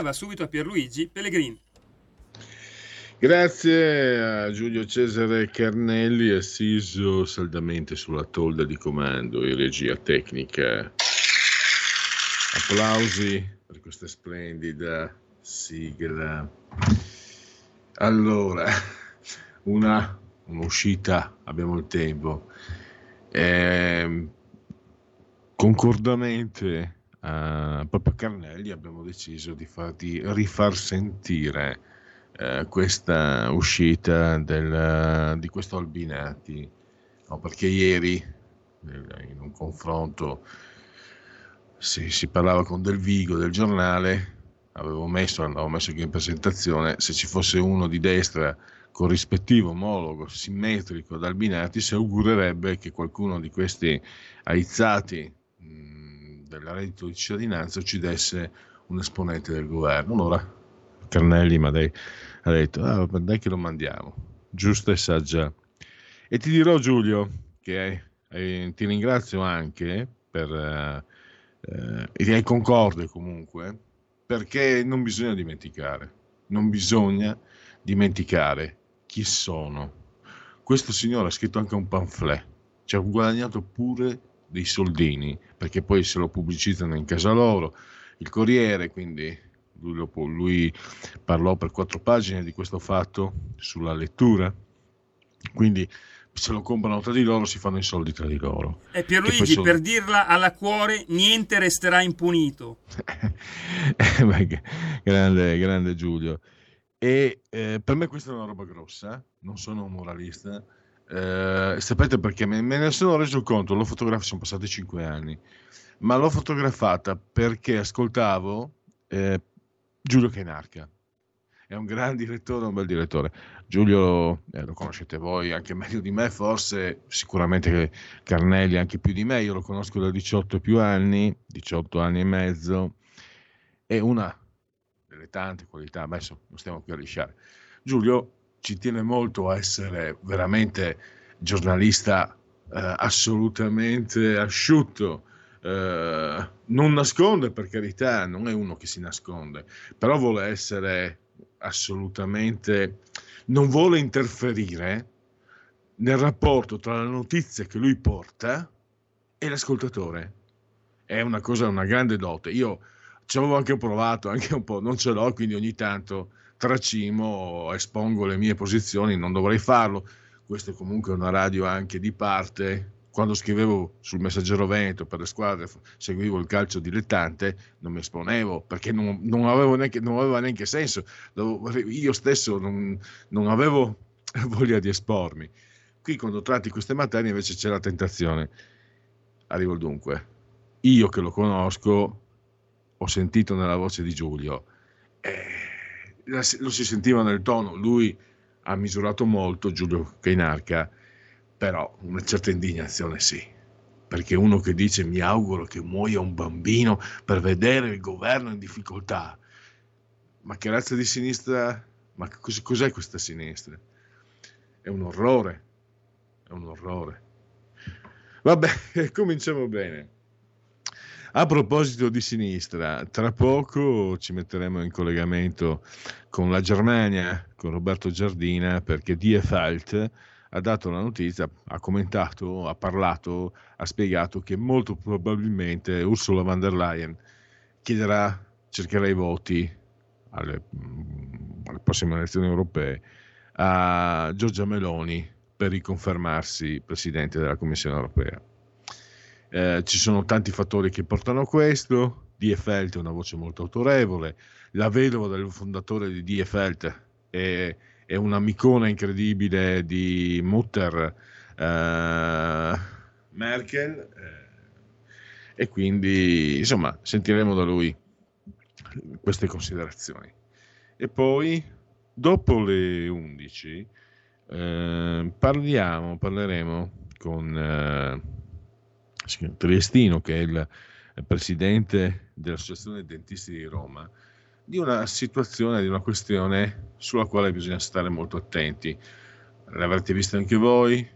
Va subito a Pierluigi Pellegrini. Grazie a Giulio Cesare Carnelli, assiso saldamente sulla tolda di comando e regia tecnica. Applausi per questa splendida sigla. Allora, una, un'uscita, abbiamo il tempo. Eh, concordamente Uh, proprio Carnelli abbiamo deciso di farti rifar sentire uh, questa uscita del, di questo Albinati, no, perché ieri in un confronto si, si, parlava con Del Vigo del giornale, avevo messo, avevo messo anche in presentazione, se ci fosse uno di destra corrispettivo, omologo, simmetrico ad Albinati, si augurerebbe che qualcuno di questi aizzati del reddito di cittadinanza uccidesse un esponente del governo. Allora Carnelli dai, ha detto, ah, dai che lo mandiamo, giusta e saggia. E ti dirò Giulio che eh, ti ringrazio anche per, eh, eh, e hai concorde comunque, perché non bisogna dimenticare, non bisogna dimenticare chi sono. Questo signore ha scritto anche un pamphlet, ci ha guadagnato pure dei soldini, perché poi se lo pubblicizzano in casa loro, il Corriere, quindi lui, lui parlò per quattro pagine di questo fatto sulla lettura, quindi se lo comprano tra di loro si fanno i soldi tra di loro. E Pierluigi, sono... per dirla alla cuore, niente resterà impunito. grande, grande Giulio. E eh, per me questa è una roba grossa, non sono un moralista, eh, sapete perché? Me, ne sono reso conto, l'ho fotografata, sono passati cinque anni, ma l'ho fotografata perché ascoltavo eh, Giulio Cainarca. È un gran direttore, un bel direttore. Giulio eh, lo conoscete voi anche meglio di me, forse sicuramente Carnelli anche più di me. Io lo conosco da 18 più anni, 18 anni e mezzo. È una delle tante qualità, adesso non stiamo più a lisciare. Giulio ci tiene molto a essere veramente giornalista eh, assolutamente asciutto. Eh, non nasconde per carità, non è uno che si nasconde, però vuole essere assolutamente, non vuole interferire nel rapporto tra la notizia che lui porta e l'ascoltatore. È una cosa, una grande dote. Io ci avevo anche provato, anche un po', non ce l'ho, quindi ogni tanto tracimo, espongo le mie posizioni, non dovrei farlo. Questa è comunque una radio anche di parte. Quando scrivevo sul Messaggero Veneto per le squadre, seguivo il calcio dilettante, non mi esponevo perché non, non, neanche, non aveva neanche senso. Io stesso non, non avevo voglia di espormi. Qui quando tratti queste materie invece c'è la tentazione. Arrivo al dunque. Io che lo conosco, ho sentito nella voce di Giulio, eh, lo si sentiva nel tono, lui ha misurato molto Giulio Cainarca, però una certa indignazione sì, perché uno che dice mi auguro che muoia un bambino per vedere il governo in difficoltà, ma che razza di sinistra, ma cos'è questa sinistra? È un orrore, è un orrore. Vabbè, cominciamo bene. A proposito di sinistra, tra poco ci metteremo in collegamento con la Germania, con Roberto Giardina, perché Die Falt ha dato la notizia, ha commentato, ha parlato, ha spiegato che molto probabilmente Ursula von der Leyen chiederà, cercherà i voti alle, alle prossime elezioni europee a Giorgia Meloni per riconfermarsi Presidente della Commissione europea. Eh, ci sono tanti fattori che portano a questo. DFL è una voce molto autorevole. La vedova del fondatore di DFL è, è un'amicona incredibile di Mutter eh, Merkel eh, e quindi insomma sentiremo da lui queste considerazioni. E poi dopo le 11 eh, parliamo, parleremo con eh, Triestino che è il presidente dell'Associazione Dentisti di Roma di una situazione, di una questione sulla quale bisogna stare molto attenti. L'avrete visto anche voi,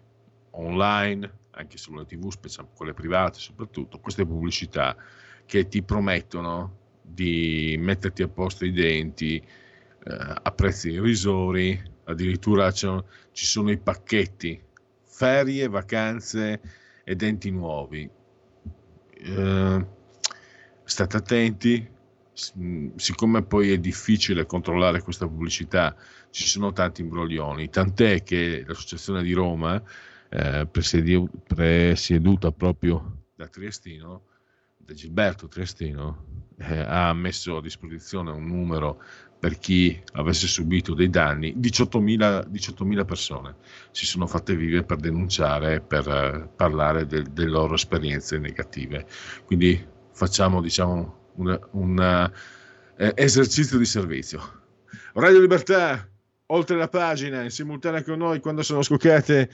online, anche sulle tv, specialmente quelle private soprattutto, queste pubblicità che ti promettono di metterti a posto i denti eh, a prezzi irrisori, addirittura ci sono i pacchetti, ferie, vacanze e denti nuovi. Eh, state attenti, siccome poi è difficile controllare questa pubblicità, ci sono tanti imbroglioni, tant'è che l'associazione di Roma eh, presieduta proprio da Triestino, da Gilberto Triestino, eh, ha messo a disposizione un numero per chi avesse subito dei danni, 18.000, 18.000 persone si sono fatte vive per denunciare, per eh, parlare de, delle loro esperienze negative. Quindi facciamo diciamo, un, un eh, esercizio di servizio. Radio Libertà, oltre la pagina, in simultanea con noi quando sono scoccate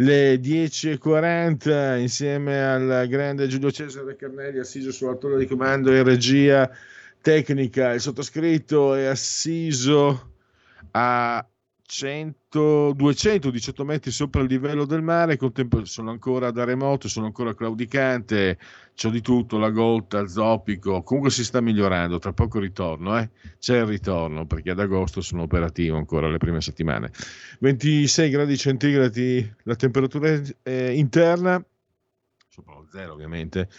le 10.40 insieme al grande Giulio Cesare Carnelli assiso sulla torre di comando e regia tecnica. Il sottoscritto è assiso a 100, 218 metri sopra il livello del mare, sono ancora da remoto, sono ancora claudicante, c'ho di tutto, la golta, il zoppico, comunque si sta migliorando, tra poco ritorno, eh? c'è il ritorno perché ad agosto sono operativo ancora le prime settimane. 26 gradi centigradi la temperatura eh, interna, sopra lo zero ovviamente,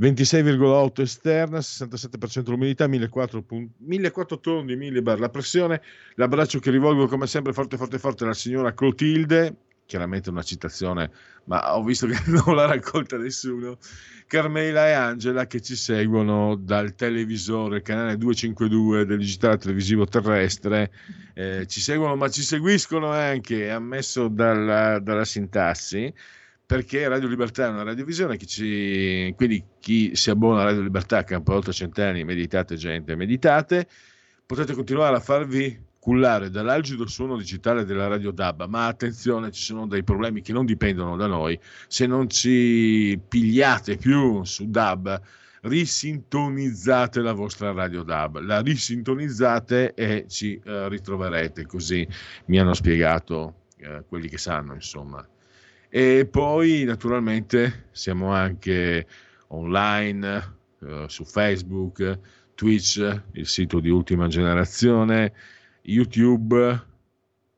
26,8 esterna, 67% l'umidità, 1400 tondi millibar la pressione. L'abbraccio che rivolgo come sempre forte forte forte alla signora Clotilde, chiaramente una citazione, ma ho visto che non la raccolta nessuno. Carmela e Angela che ci seguono dal televisore, canale 252 del digitale televisivo terrestre, eh, ci seguono ma ci seguiscono anche, ammesso dalla, dalla sintassi, perché Radio Libertà è una radiovisione che ci, quindi chi si abbona a Radio Libertà campa oltre cent'anni, meditate gente, meditate, potete continuare a farvi cullare dall'algido suono digitale della radio DAB, ma attenzione, ci sono dei problemi che non dipendono da noi, se non ci pigliate più su DAB, risintonizzate la vostra radio DAB, la risintonizzate e ci eh, ritroverete, così mi hanno spiegato eh, quelli che sanno, insomma. E poi naturalmente siamo anche online eh, su Facebook, Twitch, il sito di ultima generazione, YouTube,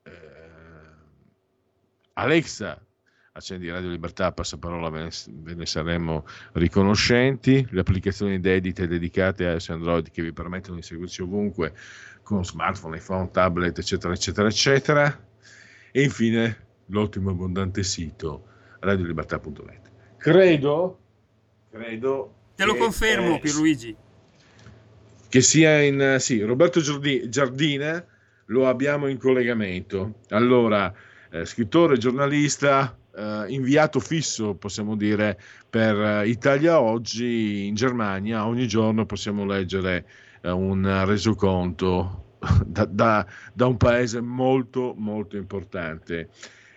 eh, Alexa, accendi Radio Libertà, passaparola, ve ne, ve ne saremo riconoscenti, le applicazioni dedite dedicate a iOS Android che vi permettono di seguirci ovunque con smartphone, iPhone, tablet, eccetera, eccetera, eccetera. E infine l'ottimo e abbondante sito radiolibertà.net. Credo, credo... Te lo confermo, è, Pierluigi. Che sia in... Sì, Roberto Giardina lo abbiamo in collegamento. Allora, eh, scrittore, giornalista, eh, inviato fisso, possiamo dire, per eh, Italia Oggi in Germania. Ogni giorno possiamo leggere eh, un resoconto da, da, da un paese molto, molto importante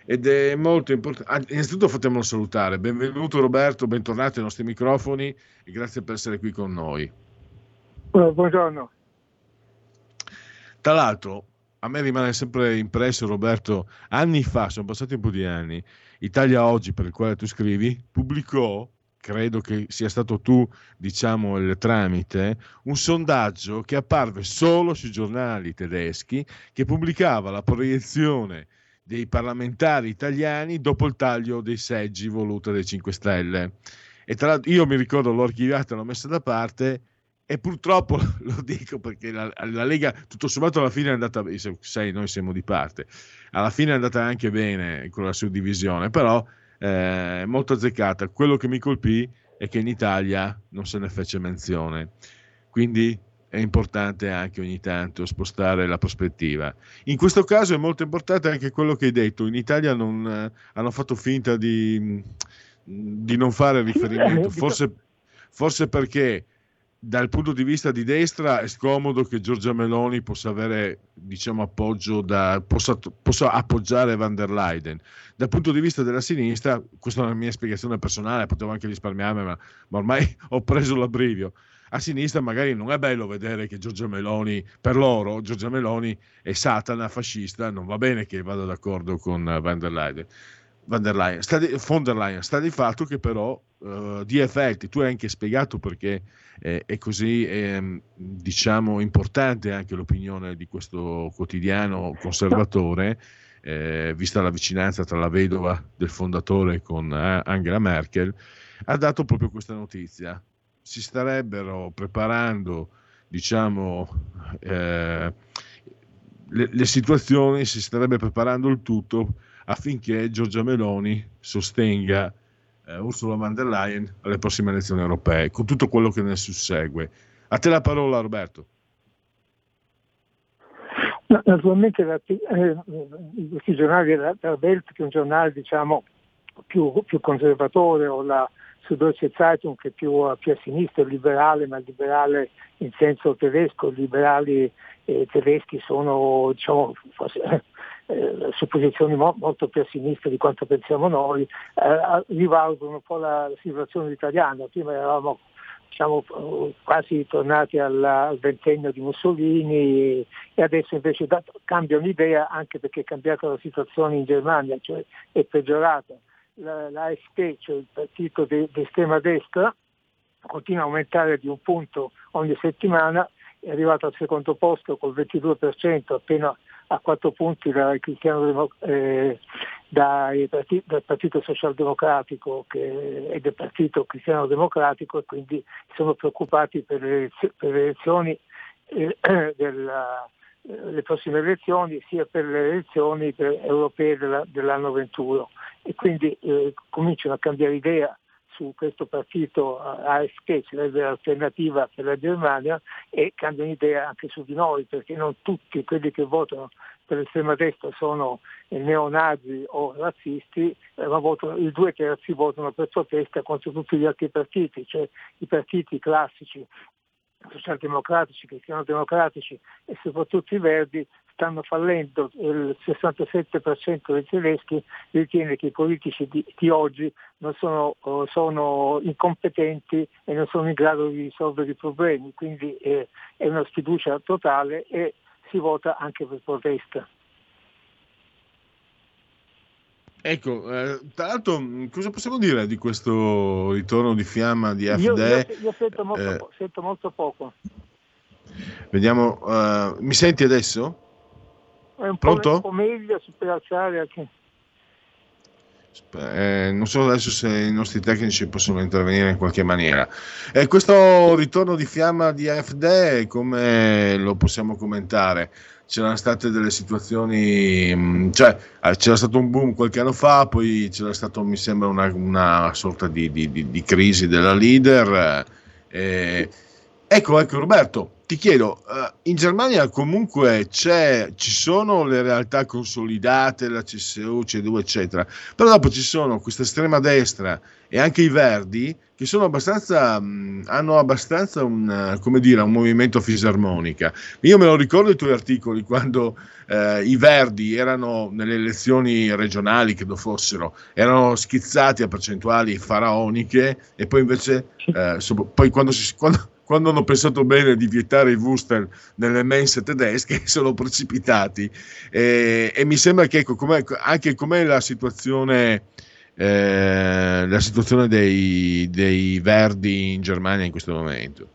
ed è molto importante. Ah, innanzitutto fatemelo salutare. Benvenuto Roberto, bentornato ai nostri microfoni e grazie per essere qui con noi. Buongiorno. Tra l'altro, a me rimane sempre impresso, Roberto, anni fa, sono passati un po' di anni, Italia Oggi, per il quale tu scrivi, pubblicò, credo che sia stato tu, diciamo, il tramite, un sondaggio che apparve solo sui giornali tedeschi, che pubblicava la proiezione dei parlamentari italiani dopo il taglio dei seggi voluto dai 5 Stelle. E tra l'altro io mi ricordo l'ho archiviata, l'ho messa da parte e purtroppo lo dico perché la, la, Lega tutto sommato alla fine è andata sai noi siamo di parte alla fine è andata anche bene con la suddivisione però eh, è molto azzeccata. Quello che mi colpì è che in Italia non se ne fece menzione. Quindi è importante anche ogni tanto spostare la prospettiva. In questo caso è molto importante anche quello che hai detto, in Italia non, eh, hanno fatto finta di, di non fare riferimento, forse, forse perché dal punto di vista di destra è scomodo che Giorgia Meloni possa avere diciamo, appoggio da, possa, possa, appoggiare van der Leyen. Dal punto di vista della sinistra, questa è una mia spiegazione personale, potevo anche risparmiarmi, ma, ma ormai ho preso l'abbrivio. A sinistra magari non è bello vedere che Giorgia Meloni, per loro, Giorgia Meloni è satana, fascista, non va bene che vada d'accordo con van der Leyen. Van der Leyen, sta di, von der Leyen, sta di fatto che però uh, di effetti, tu hai anche spiegato perché eh, è così eh, diciamo importante anche l'opinione di questo quotidiano conservatore, eh, vista la vicinanza tra la vedova del fondatore con eh, Angela Merkel, ha dato proprio questa notizia. Si starebbero preparando, diciamo, eh, le, le situazioni, si starebbe preparando il tutto affinché Giorgia Meloni sostenga eh, Ursula von der Leyen alle prossime elezioni europee, con tutto quello che ne sussegue. A te la parola, Roberto. Naturalmente la, eh, questi giornali della, della che è un giornale diciamo, più, più conservatore, o la Süddeutsche Zeitung che è più, più a sinistra, liberale, ma liberale in senso tedesco, i liberali eh, tedeschi sono diciamo, forse, eh, su posizioni mo- molto più a sinistra di quanto pensiamo noi, eh, rivalutano un po' la, situazione italiana. Prima eravamo diciamo, quasi tornati al ventennio di Mussolini e adesso invece da, cambiano idea anche perché è cambiata la situazione in Germania, cioè è peggiorata. La, cioè il partito di de estrema destra, continua a aumentare di un punto ogni settimana, è arrivato al secondo posto col 22%, appena a quattro punti dal, eh, dai, dal Partito Socialdemocratico che, e del Partito Cristiano Democratico e quindi sono preoccupati per le, per le elezioni eh, della, eh, le prossime elezioni sia per le elezioni europee della, dell'anno 21 e quindi eh, cominciano a cambiare idea su questo partito AFP, sarebbe l'alternativa per la Germania, e cambiano idea anche su di noi, perché non tutti quelli che votano per l'estrema destra sono neonazi o razzisti, eh, ma votano, i due terzi votano per protesta contro tutti gli altri partiti, cioè i partiti classici socialdemocratici, cristiano-democratici e soprattutto i verdi stanno fallendo. Il 67% dei tedeschi ritiene che i politici di, di oggi non sono, uh, sono, incompetenti e non sono in grado di risolvere i problemi, quindi eh, è una sfiducia totale e si vota anche per protesta. Ecco, eh, tra l'altro cosa possiamo dire di questo ritorno di fiamma di FD? Io, io, io sento, molto, eh, sento, molto, poco. Vediamo, uh, mi senti adesso? È un Pronto? Po', meglio per alzare anche. Eh, non so adesso se i nostri tecnici possono intervenire in qualche maniera. Eh, questo ritorno di fiamma di AFD, come lo possiamo commentare? C'erano state delle situazioni, mm, cioè eh, c'era stato un boom qualche anno fa, poi c'era stato, mi sembra, una, una sorta di, di, di, di, crisi della leader. Eh, ecco, ecco Roberto, ti chiedo, uh, in Germania comunque ci sono le realtà consolidate, la CSU, CDU, eccetera, però dopo ci sono questa estrema destra e anche i verdi che sono abbastanza, mh, hanno abbastanza un, come dire, un movimento fisarmonica. Io me lo ricordo i tuoi articoli quando uh, i verdi erano nelle elezioni regionali, credo fossero, erano schizzati a percentuali faraoniche e poi invece, uh, so, poi quando si... Quando, quando hanno pensato bene di vietare i Wuster nelle mense tedesche, sono precipitati. E, e mi sembra che ecco, com'è, anche com'è la situazione, eh, la situazione dei, dei, Verdi in Germania in questo momento.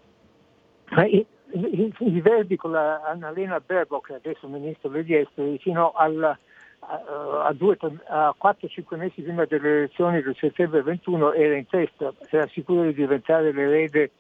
I, i, i Verdi con la Annalena Baerbock, adesso ministro degli esteri, fino al, a, a, a 4-5 mesi prima delle elezioni del settembre 21 era in testa, era sicuro di diventare l'erede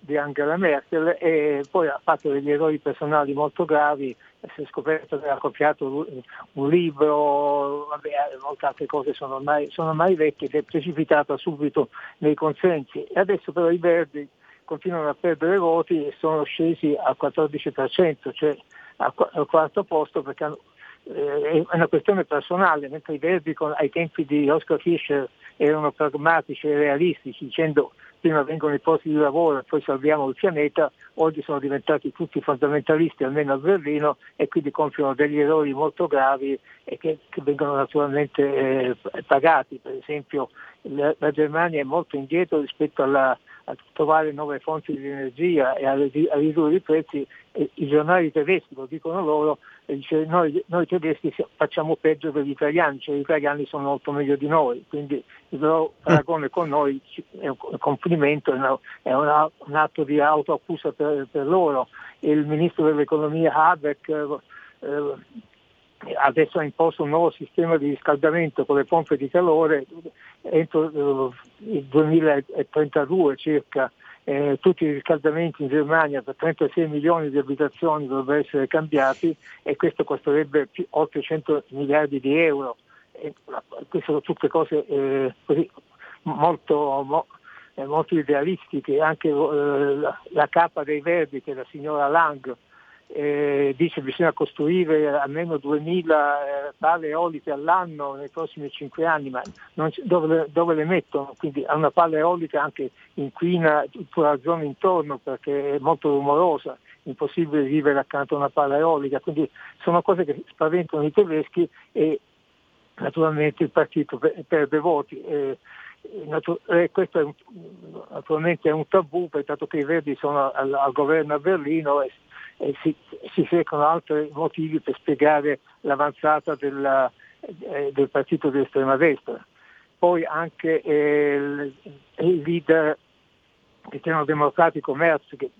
di, Angela Merkel e poi ha fatto degli errori personali molto gravi, si è scoperto che ha copiato un libro, vabbè, molte altre cose sono ormai, sono ormai vecchie ed è precipitata subito nei consensi. E adesso però i Verdi continuano a perdere voti e sono scesi al 14%, cioè al quarto posto perché hanno, eh, è una questione personale, mentre i Verdi ai tempi di Oscar Fischer erano pragmatici e realistici, dicendo prima vengono i posti di lavoro e poi salviamo il pianeta, oggi sono diventati tutti fondamentalisti, almeno a Berlino, e quindi compiono degli errori molto gravi e che, che vengono naturalmente eh, pagati. Per esempio la, la, Germania è molto indietro rispetto alla, a trovare nuove fonti di energia e a, a ridurre i prezzi. E I giornali tedeschi lo dicono loro, dice, noi, noi, tedeschi facciamo peggio per gli italiani, cioè gli italiani sono molto meglio di noi, quindi il loro paragone con noi è un complimento, è, una, è una, un atto di autoaccusa per, per, loro. Il ministro dell'economia Habeck eh, adesso ha imposto un nuovo sistema di riscaldamento con le pompe di calore entro eh, il 2032 circa eh, tutti i riscaldamenti in Germania per 36 milioni di abitazioni dovrebbero essere cambiati e questo costerebbe oltre 100 miliardi di euro. Queste sono tutte cose eh, così, molto, mo, eh, molto, idealistiche, anche eh, la, la, capa dei Verdi che è la signora Lang eh, dice che bisogna costruire almeno 2000 eh, pale eoliche all'anno nei prossimi 5 anni, ma c- dove, dove, le mettono? Quindi una palla eolica anche inquina tutta la zona intorno perché è molto rumorosa, impossibile vivere accanto a una palla eolica, quindi sono cose che spaventano i tedeschi e naturalmente il partito perde voti. Eh, eh, questo è un, naturalmente è un tabù, dato che i Verdi sono al, al governo a Berlino e eh, si, si, cercano altri motivi per spiegare l'avanzata della, eh, del partito di estrema destra. Poi anche eh, il, il leader cristiano democratico Merz, che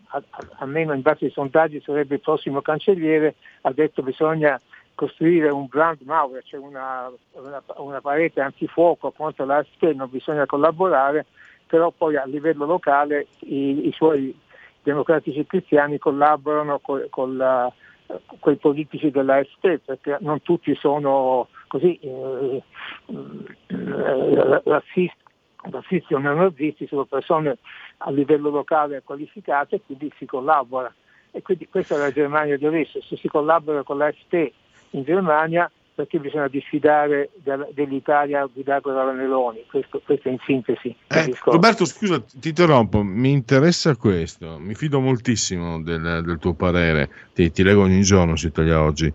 almeno in base ai sondaggi sarebbe il prossimo cancelliere, ha detto che bisogna costruire un brand Mauer, cioè una, una, una parete antifuoco contro l'AFP, non bisogna collaborare, però poi a livello locale i, i suoi democratici cristiani collaborano con, con, la, con i politici dell'AFP perché non tutti sono così eh, eh, razzisti, o neonazisti, sono persone a livello locale qualificate e quindi si collabora. E quindi questa è la Germania di adesso, se si collabora con l'AFP in Germania perché bisogna diffidare dell'Italia guidata da Meloni, questo, questo in sintesi. Eh, Roberto, scusa, ti interrompo, mi interessa questo, mi fido moltissimo del, del tuo parere, ti, ti, leggo ogni giorno su Italia Oggi.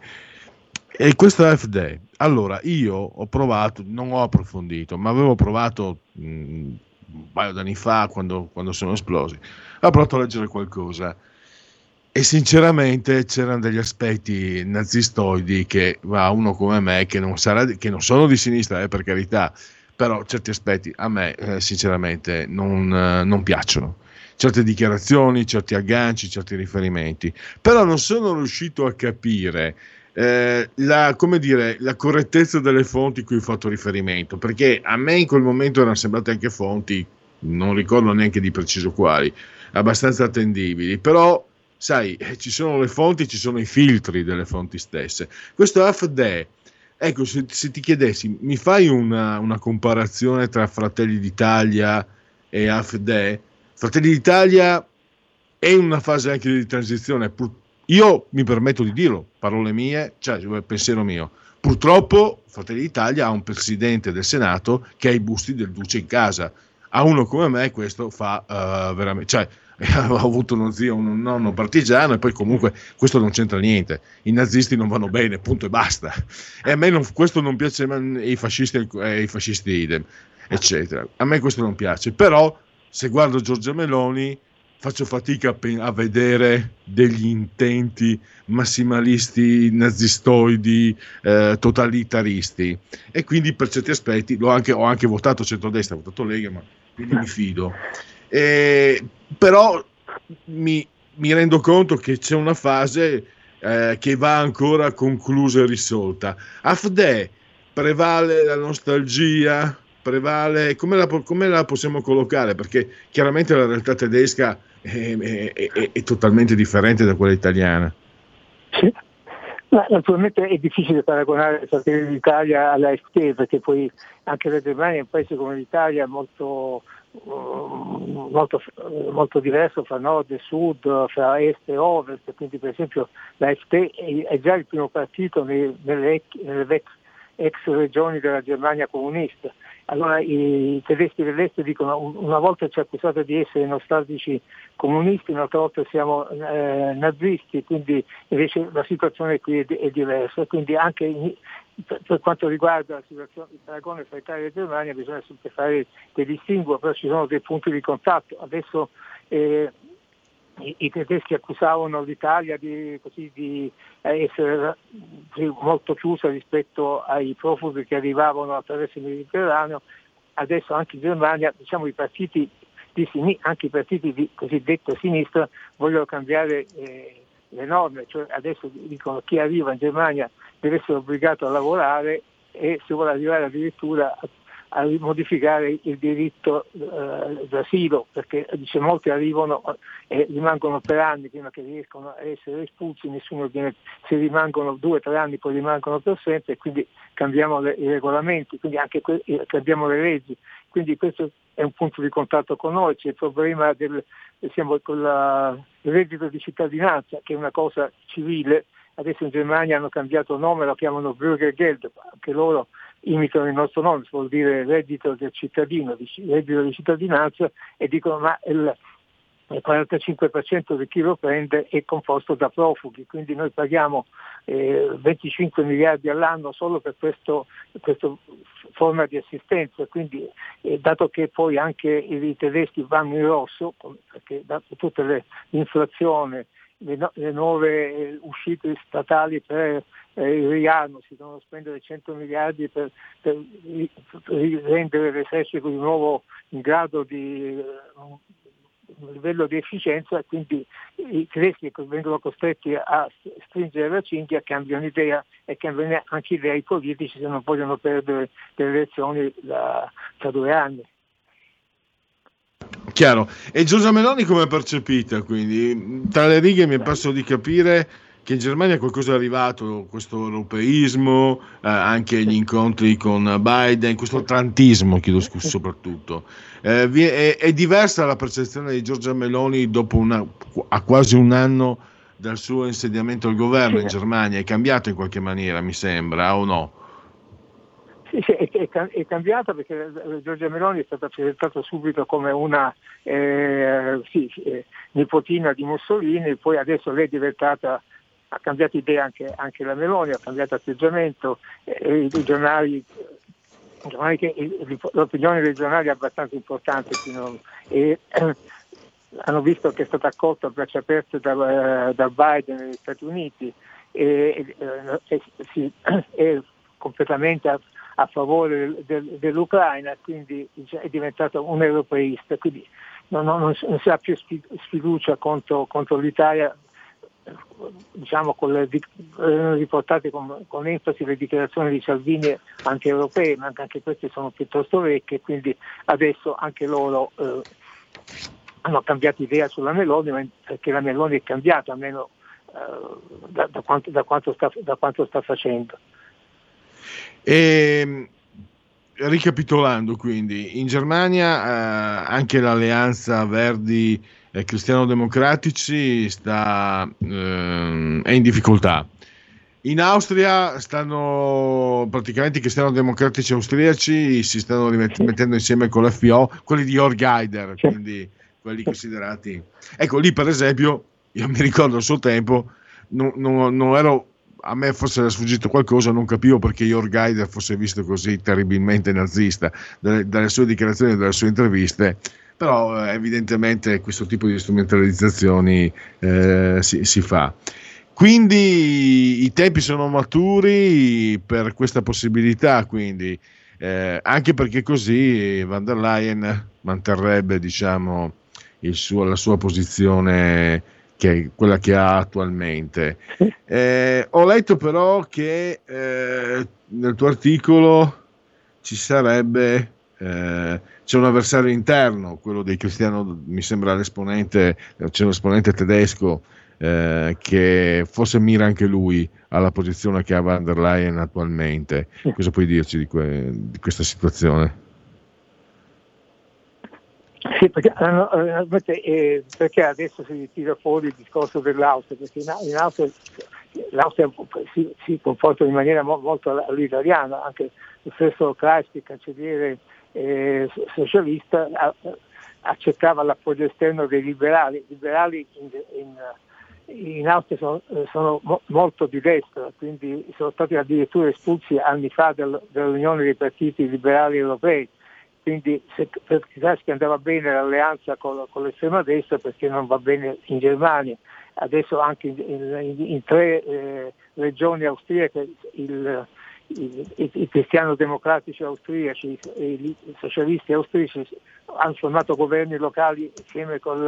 E questo FD, allora io ho provato, non ho approfondito, ma avevo provato mh, un paio d'anni fa quando, quando sono esplosi, ho provato a leggere qualcosa e sinceramente c'erano degli aspetti nazistoidi che va uno come me che non, sarà, che non sono di sinistra eh, per carità però certi aspetti a me eh, sinceramente non, eh, non, piacciono. Certe dichiarazioni, certi agganci, certi riferimenti. Però non sono riuscito a capire eh, la, dire, la correttezza delle fonti cui ho fatto riferimento perché a me in quel momento erano sembrate anche fonti non ricordo neanche di preciso quali abbastanza attendibili però sai, eh, ci sono le fonti, ci sono i filtri delle fonti stesse. Questo AFD, ecco, se, se ti chiedessi, mi fai una, una, comparazione tra Fratelli d'Italia e AFD? Fratelli d'Italia è in una fase anche di transizione. Io mi permetto di dirlo, parole mie, cioè pensiero mio. Purtroppo Fratelli d'Italia ha un presidente del Senato che ha i busti del Duce in casa. A uno come me questo fa uh, veramente... Cioè, ho avuto uno zio, un nonno partigiano e poi comunque questo non c'entra niente, i nazisti non vanno bene, punto e basta. E a me non, questo non piace ai fascisti, ai fascisti idem, eccetera. A me questo non piace, però se guardo Giorgia Meloni faccio fatica a, vedere degli intenti massimalisti, nazistoidi, eh, totalitaristi e quindi per certi aspetti anche, ho anche votato centrodestra, ho votato Lega, ma quindi mi fido. Eh, però mi, mi, rendo conto che c'è una fase eh, che va ancora conclusa e risolta. AFD prevale la nostalgia, prevale come la, come la possiamo collocare? Perché chiaramente la realtà tedesca è, è, è, è totalmente differente da quella italiana. Sì. Naturalmente è difficile paragonare Fratelli d'Italia all'AFT perché poi anche la Germania è un paese come l'Italia molto molto, molto, diverso fra nord e sud, fra est e ovest, quindi per esempio l'AFD è già il primo partito nelle, nelle, ex regioni della Germania comunista. Allora i tedeschi dell'est dicono una volta ci ha accusato di essere nostalgici comunisti, un'altra volta siamo eh, nazisti, quindi invece la situazione qui è, è diversa. Quindi anche in, per, per, quanto riguarda la situazione, il paragone fra Italia e Germania bisogna sempre fare dei distinguo, però ci sono dei punti di contatto. Adesso eh, i, i, tedeschi accusavano l'Italia di, così, di essere molto chiusa rispetto ai profughi che arrivavano attraverso il Mediterraneo, adesso anche in Germania diciamo, i partiti sinistra, anche i partiti di cosiddetta sinistra vogliono cambiare eh, le norme, cioè adesso dicono chi arriva in Germania deve essere obbligato a lavorare e si vuole arrivare addirittura a a modificare il diritto eh, d'asilo, perché dice, molti arrivano e rimangono per anni prima che riescono a essere espulsi, nessuno viene, se rimangono due o tre anni poi rimangono per sempre e quindi cambiamo le, i regolamenti, quindi anche que- eh, cambiamo le leggi. Quindi questo è un punto di contatto con noi, c'è il problema del siamo con la, il reddito di cittadinanza, che è una cosa civile, adesso in Germania hanno cambiato nome, lo chiamano Bürgergeld, anche loro imitano il nostro nome, vuol dire reddito del cittadino, reddito di cittadinanza e dicono ma il, il 45% di chi lo prende è composto da profughi, quindi noi paghiamo eh, 25 miliardi all'anno solo per questa forma di assistenza, quindi eh, dato che poi anche i tedeschi vanno in rosso, perché dato tutta l'inflazione le, no, le nuove eh, uscite statali per eh, il riarmo, si devono spendere 100 miliardi per, per, per rendere l'esercito di nuovo in grado di eh, un livello di efficienza, quindi i tedeschi vengono costretti a stringere la cinghia, cambiano idea e cambiano anche idea i politici se non vogliono perdere le elezioni da, tra due anni. Chiaro. E Giorgia Meloni come è percepita? Quindi, tra le righe mi è perso di capire che in Germania qualcosa è arrivato, questo europeismo, eh, anche gli incontri con Biden, questo trantismo, chiedo scusa soprattutto. Eh, è, è, diversa la percezione di Giorgia Meloni dopo una, a quasi un anno dal suo insediamento al governo in Germania? È cambiato in qualche maniera, mi sembra, o no? Sì, sì, è, è, cambiata perché Giorgia Meloni è stata presentata subito come una eh, sì, eh, nipotina di Mussolini, poi adesso lei è diventata, ha cambiato idea anche, anche la Meloni, ha cambiato atteggiamento, eh, i giornali, che, l'opinione dei giornali è abbastanza importante e, eh, hanno visto che è stata accolta a braccia aperte da, da Biden negli Stati Uniti e, e, e, e completamente a favore del, dell'Ucraina, quindi è diventato un europeista, quindi non, non, non si ha più sfiducia contro, contro l'Italia, diciamo con le, riportate con, con, enfasi le dichiarazioni di Salvini anche europee, ma anche queste sono piuttosto vecchie, quindi adesso anche loro eh, hanno cambiato idea sulla Meloni, perché la Meloni è cambiata almeno eh, da, da, quanto, da, quanto sta, da quanto sta facendo. E, ehm, ricapitolando quindi, in Germania eh, anche l'alleanza Verdi e Cristiano-Democratici sta, eh, è in difficoltà. In Austria stanno praticamente i cristiano-democratici austriaci si stanno rimettendo insieme con l'FPO, quelli di Jörg Haider, quindi quelli considerati. Ecco, lì per esempio, io mi ricordo al suo tempo, non, non, non ero a me forse era sfuggito qualcosa, non capivo perché Jörg Haider fosse visto così terribilmente nazista dalle, dalle sue dichiarazioni e dalle sue interviste, però eh, evidentemente questo tipo di strumentalizzazioni eh, si, si, fa. Quindi i tempi sono maturi per questa possibilità, quindi, eh, anche perché così van der Leyen manterrebbe diciamo, suo, la sua posizione che è quella che ha attualmente. Eh, ho letto però che eh, nel tuo articolo ci sarebbe eh, c'è un avversario interno, quello dei cristiani, mi sembra l'esponente, c'è un esponente tedesco eh, che forse mira anche lui alla posizione che ha van der Leyen attualmente. Cosa puoi dirci di, que- di questa situazione? Sì, perché, eh, perché, adesso si tira fuori il discorso dell'Austria, perché in, in Austria l'Austria si, si, comporta in maniera mo, molto all'italiana, anche lo stesso Kreisky, cancelliere eh, socialista, a, accettava l'appoggio esterno dei liberali. I liberali in, in, in Austria sono, sono mo, molto di destra, quindi sono stati addirittura espulsi anni fa del, dall'Unione dei partiti liberali europei quindi se per Kreisky andava bene l'alleanza con, con, l'estrema destra perché non va bene in Germania. Adesso anche in, in, in tre eh, regioni austriache il, i, cristiano-democratici austriaci e i socialisti austriaci hanno formato governi locali insieme con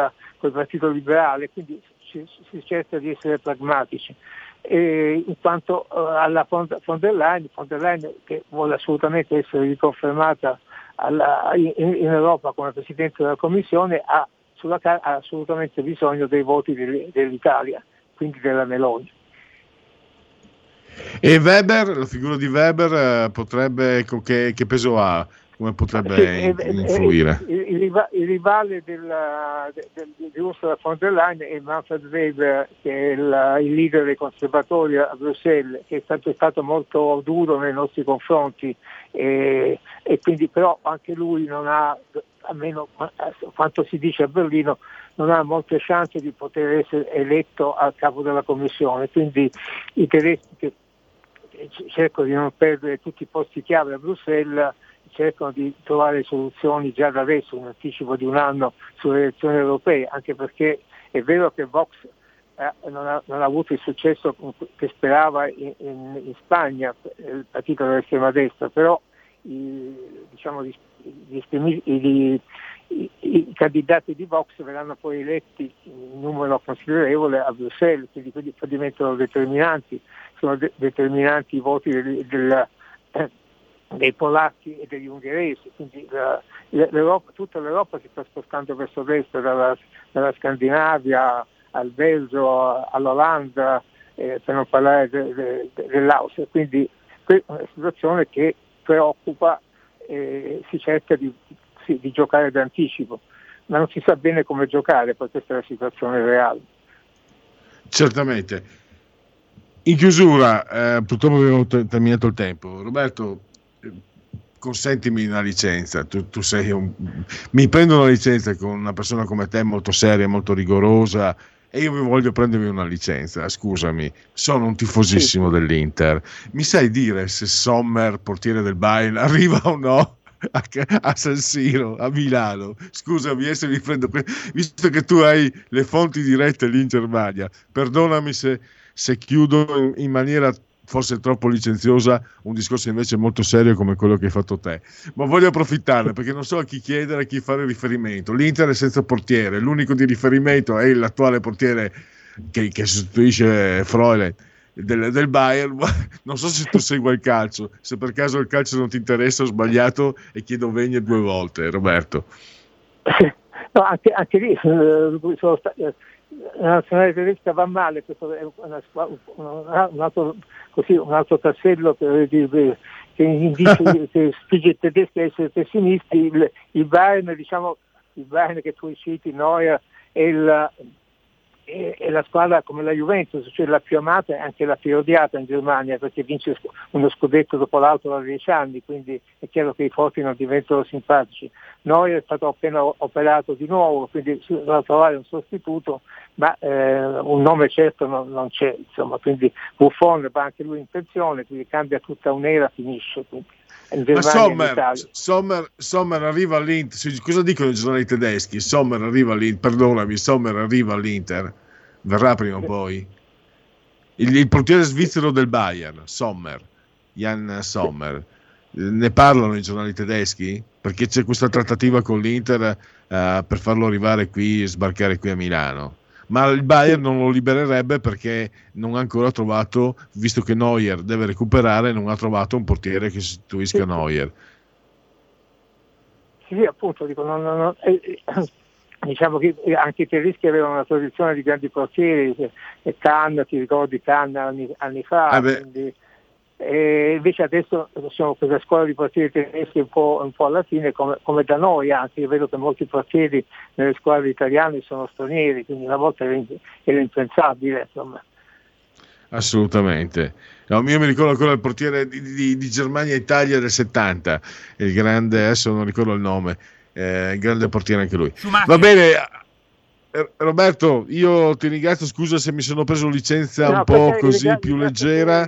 il Partito Liberale, quindi si, si, cerca di essere pragmatici. E in quanto uh, alla von der Leyen, von der Leyen che vuole assolutamente essere riconfermata alla, in, in, Europa come Presidente della Commissione ha, sulla, ha assolutamente bisogno dei voti dell'Italia, quindi della Meloni. E Weber, la figura di Weber eh, potrebbe, che, che peso ha? Come potrebbe sì, influire? Il, il, il rivale della, del, di Ursula von der Leyen è Manfred Weber, che è il, il leader dei conservatori a Bruxelles, che è stato, è stato molto duro nei nostri confronti e, e, quindi però anche lui non ha, almeno quanto si dice a Berlino, non ha molte chance di poter essere eletto a capo della Commissione. Quindi i tedeschi che cercano di non perdere tutti i posti chiave a Bruxelles cercano di trovare soluzioni già da adesso, in anticipo di un anno sulle elezioni europee, anche perché è vero che Vox eh, non, ha, non, ha, avuto il successo che sperava in, in, in Spagna, il partito dell'estrema destra, però i, diciamo, gli, gli, i, i, candidati di Vox verranno poi eletti in numero considerevole a Bruxelles, quindi quelli diventano determinanti, sono de- determinanti i voti del, del, eh, dei polacchi e degli ungheresi, quindi la, l'Europa, tutta l'Europa si sta spostando verso destra, dalla, dalla Scandinavia al Belgio, all'Olanda, eh, per non parlare de, de, de, dell'Austria, quindi è una situazione che preoccupa e si cerca di sì, di giocare d'anticipo, ma non si sa bene come giocare, poi questa è la situazione reale. Certamente. In chiusura, eh, purtroppo abbiamo t- terminato il tempo. Roberto, eh, consentimi una licenza. Tu, tu sei un... Mi prendo una licenza con una persona come te, molto seria, molto rigorosa, e io mi voglio prendermi una licenza. Scusami, sono un tifosissimo sì. dell'Inter. Mi sai dire se Sommer, portiere del Bayern, arriva o no? a, a San Siro, a Milano. Scusami eh, se mi prendo, visto che tu hai le fonti dirette lì in Germania, perdonami se, se chiudo in, maniera forse troppo licenziosa un discorso invece molto serio come quello che hai fatto te. Ma voglio approfittarne perché non so a chi chiedere, a chi fare riferimento. L'Inter è senza portiere, l'unico di riferimento è l'attuale portiere che, che sostituisce Freulen del, del Bayern, non so se tu segui il calcio, se per caso il calcio non ti interessa ho sbagliato e chiedo Vegne due volte, Roberto. No, anche, anche lì eh, sono stati, eh, la nazionale tedesca va male, questo è una, un, altro, così, un altro tassello che, che indice che spinge i tedeschi a essere pessimisti, il, il Bayern, diciamo, il Bayern che tu citi, Neuer, è il, è, la squadra come la Juventus, cioè la più amata e anche la più odiata in Germania perché vince uno scudetto dopo l'altro da dieci anni, quindi è chiaro che i forti non diventano simpatici. Noi è stato appena operato di nuovo, quindi si dovrà trovare un sostituto, ma eh, un nome certo non, non c'è, insomma, quindi Buffon va anche lui in pensione, quindi cambia tutta un'era, finisce. Quindi. Ma Sommer, Sommer, Sommer, arriva all'Inter. Cosa dicono i giornali tedeschi? Sommer arriva all'Inter. Perdonami, Sommer arriva all'Inter. Verrà prima o poi. Il, il portiere svizzero del Bayern, Sommer, Jan Sommer. Ne parlano i giornali tedeschi? Perché c'è questa trattativa con l'Inter uh, per farlo arrivare qui, sbarcare qui a Milano ma il Bayern non lo libererebbe perché non ha ancora trovato, visto che Neuer deve recuperare, non ha trovato un portiere che sostituisca Neuer. Sì, appunto, dico, non, non, eh, eh, diciamo che anche i tedeschi avevano una tradizione di grandi portieri, e Khan, ti ricordi Khan anni, anni fa, eh quindi, E invece adesso sono questa scuola di portieri tedeschi un po', un po alla fine come, come, da noi anche, io vedo che molti portieri nelle squadre italiane sono stranieri, quindi una volta era, era impensabile. Insomma. Assolutamente. No, io mi ricordo ancora il portiere di, di, di Germania-Italia del 70, il grande, adesso non ricordo il nome, eh, grande portiere anche lui. Schumacher. Va bene, eh, Roberto, io ti ringrazio, scusa se mi sono preso licenza No, un po' così grazie- più leggera.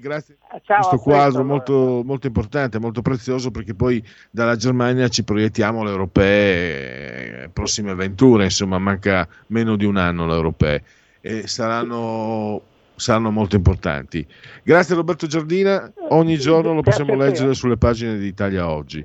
Grazie Eh, questo a presto, quadro molto, molto importante, molto prezioso perché poi dalla Germania ci proiettiamo alle europee, eh, prossime avventure, insomma manca meno di un anno le europee e saranno, saranno molto importanti. Grazie Roberto Giardina, ogni giorno lo possiamo leggere sulle pagine di Italia Oggi.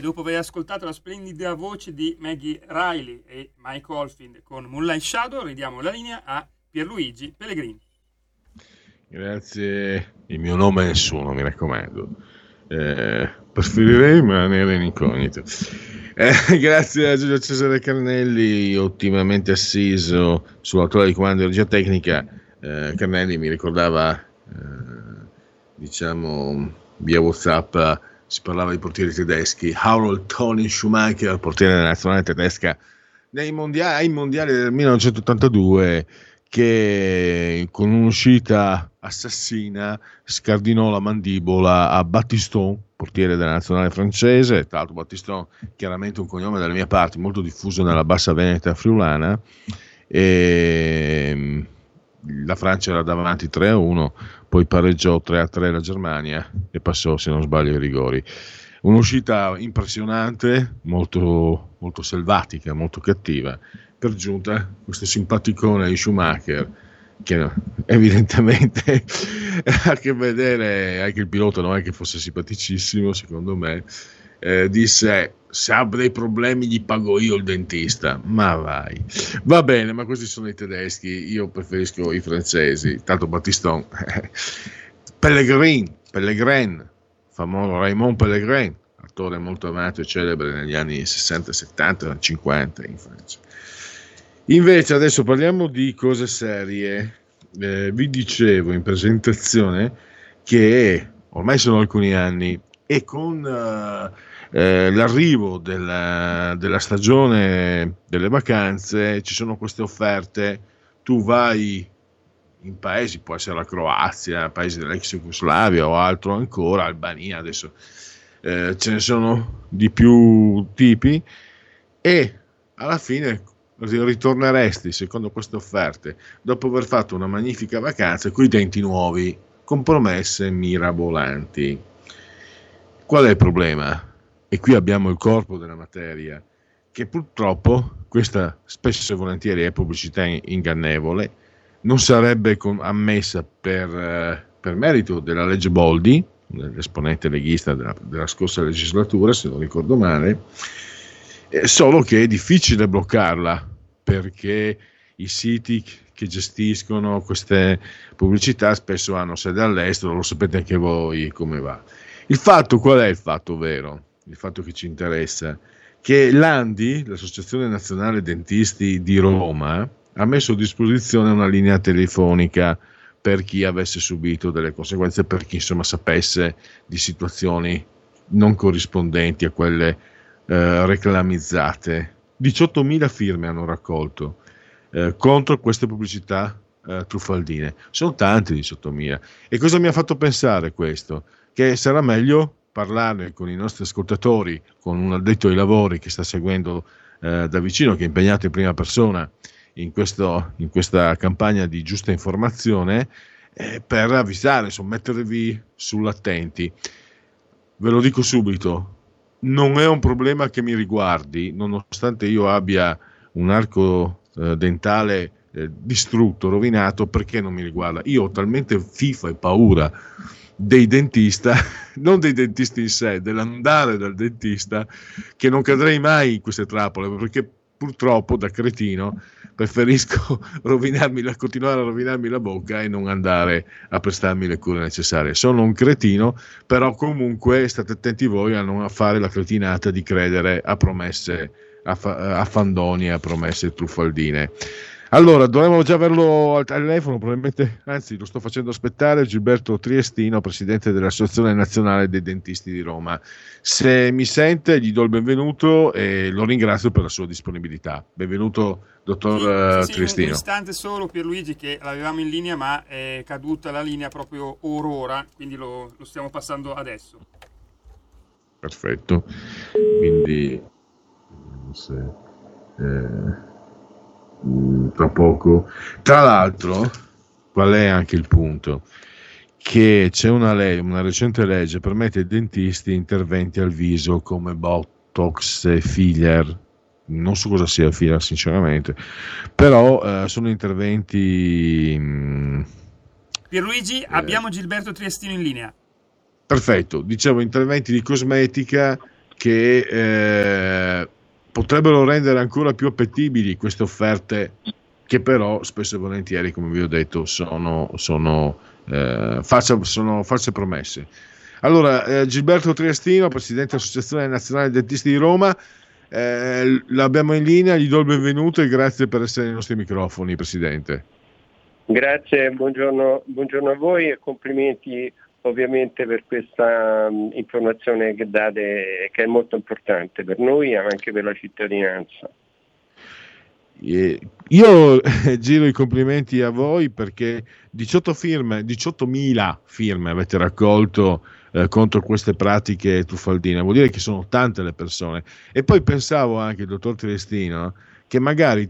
E dopo aver ascoltato la splendida voce di Maggie Riley e Mike Oldfield con Moonlight Shadow, ridiamo la linea a Pierluigi Pellegrini. Grazie, il mio nome è nessuno, mi raccomando. Eh, preferirei rimanere in incognito. Eh, grazie a Giulio Cesare Carnelli, ottimamente assiso sulla torre di comando di regia tecnica. Eh, Carnelli mi ricordava, eh, diciamo, via WhatsApp, si parlava di portieri tedeschi. Harold Tony Schumacher, portiere della nazionale tedesca nei mondiali, ai mondiali del 1982 che con un'uscita assassina scardinò la mandibola a Battiston, portiere della nazionale francese, tra l'altro Battiston chiaramente un cognome dalle mie parti molto diffuso nella bassa veneta friulana e mm, la Francia era davanti 3-1, poi pareggiò 3-3 la Germania e passò se non sbaglio i rigori. Un'uscita impressionante, molto, molto selvatica, molto cattiva per giunta questo simpaticone di Schumacher che evidentemente ha a che vedere anche il pilota non è che fosse simpaticissimo secondo me eh, disse se ha dei problemi gli pago io il dentista ma vai. Va bene ma questi sono i tedeschi io preferisco i francesi. Tanto Battiston Pellegrin Pellegrin famoso Raymond Pellegrin attore molto amato e celebre negli anni 60, 70, 50 in Francia. Invece adesso parliamo di cose serie. Eh, vi dicevo in presentazione che ormai sono alcuni anni e con eh, eh, l'arrivo della, della stagione delle vacanze ci sono queste offerte. Tu vai in paesi, può essere la Croazia, paesi dell'ex Jugoslavia o altro ancora, Albania adesso eh, ce ne sono di più tipi e alla fine ritorneresti secondo queste offerte dopo aver fatto una magnifica vacanza con i denti nuovi, con promesse mirabolanti. Qual è il problema? E qui abbiamo il corpo della materia, che purtroppo questa spesso e volentieri è pubblicità ingannevole, non sarebbe ammessa per, eh, per merito della legge Boldi, l'esponente leghista della, della scorsa legislatura, se non ricordo male, eh, solo che è difficile bloccarla perché i siti che gestiscono queste pubblicità spesso hanno sede all'estero, lo sapete anche voi come va. Il fatto qual è il fatto vero? Il fatto che ci interessa? Che l'ANDI, l'Associazione Nazionale Dentisti di Roma, ha messo a disposizione una linea telefonica per chi avesse subito delle conseguenze, per chi insomma sapesse di situazioni non corrispondenti a quelle eh, reclamizzate 18.000 firme hanno raccolto eh, contro queste pubblicità eh, truffaldine. Sono tante 18.000. E cosa mi ha fatto pensare questo? Che sarà meglio parlarne con i nostri ascoltatori, con un addetto ai lavori che sta seguendo eh, da vicino, che è impegnato in prima persona in, questo, in questa campagna di giusta informazione, eh, per avvisare, insomma, mettervi sull'attenti. Ve lo dico subito, non è un problema che mi riguardi, nonostante io abbia un arco eh, dentale eh, distrutto, rovinato, perché non mi riguarda? Io ho talmente fifa e paura dei dentista, non dei dentisti in sé, dell'andare dal dentista, che non cadrei mai in queste trappole, perché purtroppo da cretino preferisco rovinarmi continuare a rovinarmi la bocca e non andare a prestarmi le cure necessarie. Sono un cretino, però comunque state attenti voi a non fare la cretinata di credere a promesse, a, fa, a fandoni, a promesse truffaldine. Allora, dovremmo già averlo al telefono, probabilmente, anzi lo sto facendo aspettare, Gilberto Triestino, presidente dell'Associazione Nazionale dei Dentisti di Roma. Se mi sente, gli do il benvenuto e lo ringrazio per la sua disponibilità. Benvenuto, dottor Sì, sì, Triestino. Un istante solo Pierluigi che l'avevamo in linea ma è caduta la linea proprio orora, quindi lo, lo stiamo passando adesso. Perfetto. Quindi, se, eh, mm, tra poco. Tra l'altro, qual è anche il punto? Che c'è una, le- una recente legge che permette ai dentisti interventi al viso come Botox e filler. Non so cosa sia filler, sinceramente, però eh, sono interventi. mm, Pierluigi, abbiamo Gilberto Triestino in linea. Perfetto, dicevo interventi di cosmetica che eh, potrebbero rendere ancora più appetibili queste offerte che però spesso e volentieri, come vi ho detto, sono, sono, eh, false, sono false promesse. Allora, eh, Gilberto Triestino, Presidente dell'Associazione Nazionale Dentisti di Roma, eh, l'abbiamo in linea, gli do il benvenuto e grazie per essere ai nostri microfoni, Presidente. Grazie, buongiorno, buongiorno a voi e complimenti ovviamente per questa um, informazione che date che è molto importante per noi ma anche per la cittadinanza. Eh, io giro i complimenti a voi perché 18 firme, 18.000 firme avete raccolto eh, contro queste pratiche truffaldine, vuol dire che sono tante le persone. E poi pensavo anche, dottor Triestino, che magari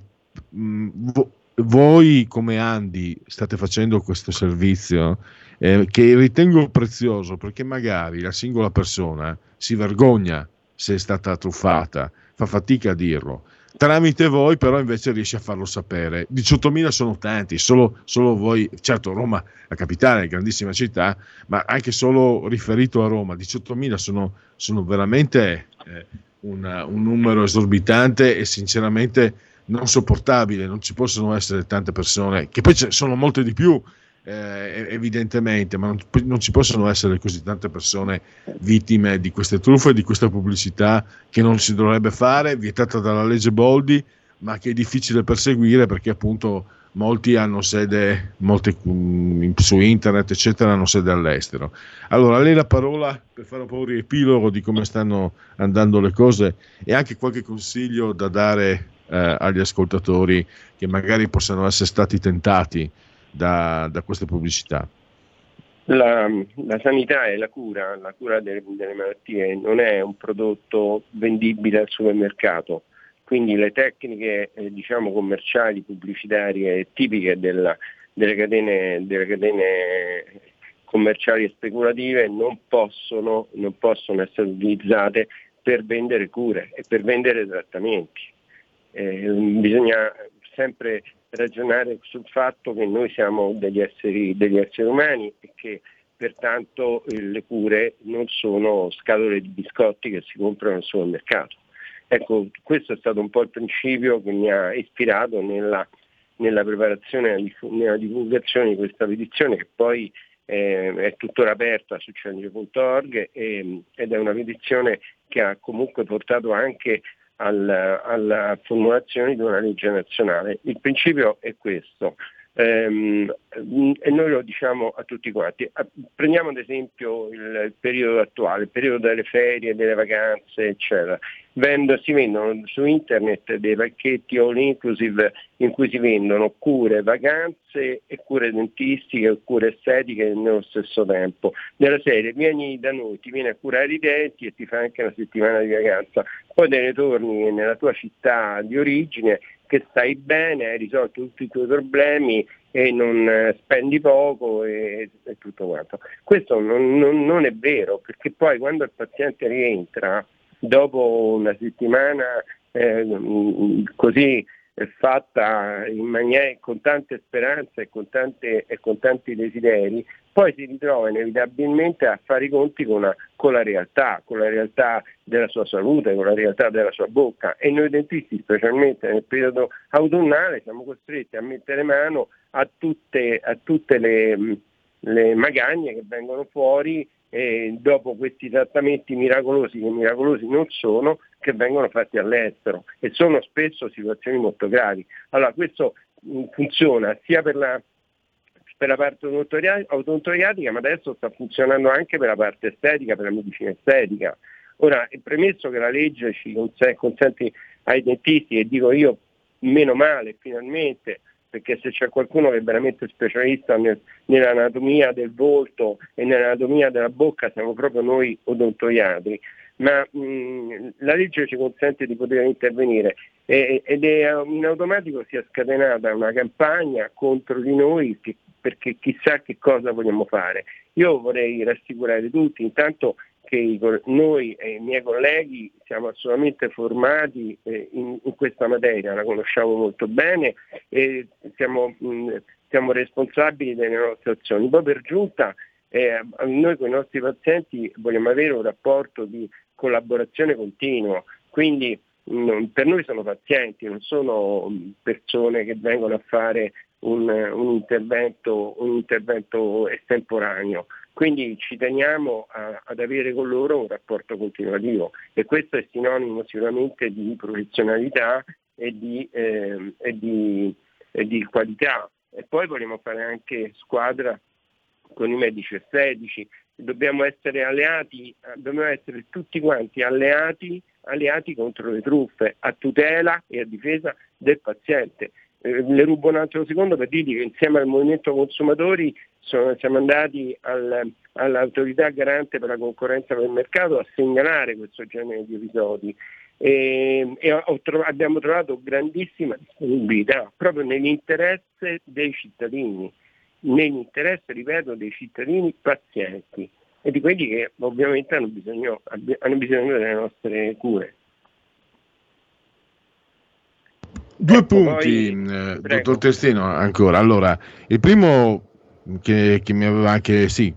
mh, vo- voi come Andi state facendo questo servizio eh, che ritengo prezioso perché magari la singola persona si vergogna se è stata truffata, fa fatica a dirlo. Tramite voi però invece riesce a farlo sapere. 18.000 sono tanti, solo, solo voi, certo Roma, la capitale, grandissima città, ma anche solo riferito a Roma, 18.000 sono, sono veramente eh, una, un numero esorbitante e sinceramente non sopportabile, non ci possono essere tante persone, che poi sono molte di più, eh, evidentemente, ma non, non, ci possono essere così tante persone vittime di queste truffe, di questa pubblicità che non si dovrebbe fare, vietata dalla legge Boldi, ma che è difficile perseguire perché appunto molti hanno sede molte, mm, su internet, eccetera, hanno sede all'estero. Allora, a lei la parola per fare un po' un riepilogo di come stanno andando le cose e anche qualche consiglio da dare eh, agli ascoltatori che magari possano essere stati tentati da, da queste pubblicità? La, la, sanità e la cura, la cura delle, delle, malattie non è un prodotto vendibile al supermercato, quindi le tecniche eh, diciamo, commerciali, pubblicitarie tipiche della, delle, catene, delle, catene, commerciali e speculative non possono, non possono essere utilizzate per vendere cure e per vendere trattamenti. Eh, bisogna sempre ragionare sul fatto che noi siamo degli esseri, degli esseri umani e che pertanto eh, le cure non sono scatole di biscotti che si comprano al supermercato. Ecco, questo è stato un po' il principio che mi ha ispirato nella, nella preparazione e nella divulgazione di questa petizione che poi eh, è tuttora aperta su cenge.org ed è una petizione che ha comunque portato anche alla, alla formulazione di una legge nazionale. Il principio è questo. Ehm, e noi lo diciamo a tutti quanti. Prendiamo ad esempio il, periodo attuale, il periodo delle ferie, delle vacanze, eccetera. Vendo, si vendono su internet dei pacchetti all inclusive in cui si vendono cure, vacanze e cure dentistiche o cure estetiche nello stesso tempo. Nella serie vieni da noi, ti vieni a curare i denti e ti fai anche una settimana di vacanza, poi te ne torni nella tua città di origine che stai bene, hai risolto tutti i tuoi problemi e non eh, spendi poco e, e tutto quanto. Questo non, non, non, è vero, perché poi quando il paziente rientra, dopo una settimana eh, così fatta in maniera, con tante speranze e con, tante, e con tanti desideri, poi si ritrova inevitabilmente a fare i conti con, una, con, la realtà, con la realtà della sua salute, con la realtà della sua bocca. E noi dentisti, specialmente nel periodo autunnale, siamo costretti a mettere mano a tutte, a tutte le, le magagne che vengono fuori e dopo questi trattamenti miracolosi, che miracolosi non sono, che vengono fatti all'estero e sono spesso situazioni molto gravi. Allora questo funziona sia per la per la parte odontoiatrica, ma adesso sta funzionando anche per la parte estetica, per la medicina estetica. Ora, è premesso che la legge ci consente ai dentisti, e dico io, meno male finalmente, perché se c'è qualcuno che è veramente specialista nel, nell'anatomia del volto e nell'anatomia della bocca siamo proprio noi odontoiatri, ma mh, la legge ci consente di poter intervenire e, ed è in automatico si è scatenata una campagna contro di noi che perché chissà che cosa vogliamo fare. Io vorrei rassicurare tutti, intanto che noi e i miei colleghi siamo assolutamente formati eh, in, questa materia, la conosciamo molto bene e siamo, mh, siamo responsabili delle nostre azioni. Poi per giunta eh, noi con i nostri pazienti vogliamo avere un rapporto di collaborazione continua, quindi per noi sono pazienti, non sono mh, persone che vengono a fare un, un intervento, un intervento estemporaneo. Quindi ci teniamo a- ad avere con loro un rapporto continuativo e questo è sinonimo sicuramente di professionalità e di, ehm, e di- e di qualità. E poi vogliamo fare anche squadra con i medici estetici, dobbiamo essere alleati, dobbiamo essere tutti quanti alleati, alleati contro le truffe, a tutela e a difesa del paziente. Eh, le rubo un altro secondo per dirvi che insieme al movimento consumatori sono- siamo andati al- all'autorità garante per la concorrenza del mercato a segnalare questo genere di episodi e, e tro- abbiamo trovato grandissima disponibilità proprio nell'interesse dei cittadini, nell'interesse, ripeto, dei cittadini pazienti e di quelli che ovviamente hanno bisogno, hanno bisogno delle nostre cure. Due Ecco, punti, poi- eh, dottor Testino, ancora. Allora, il primo che, che mi aveva anche, sì,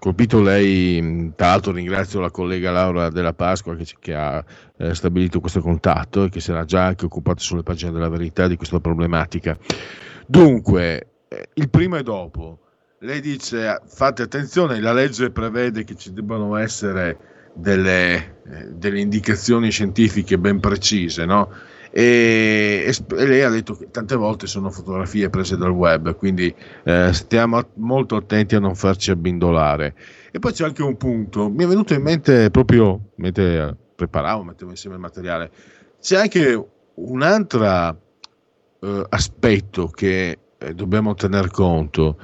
colpito lei, tra l'altro ringrazio la collega Laura della Pasqua che, che ha eh, stabilito questo contatto e che si era già anche occupata sulle pagine della verità di questa problematica. Dunque, eh, il prima e dopo, lei dice fate attenzione, la legge prevede che ci debbano essere delle, eh, delle indicazioni scientifiche ben precise, no? E, e lei ha detto che tante volte sono fotografie prese dal web, quindi eh, stiamo molto attenti a non farci abbindolare. E poi c'è anche un punto, mi è venuto in mente proprio mentre eh, preparavo, mettevo insieme il materiale, c'è anche un altro aspetto che eh, dobbiamo tener conto,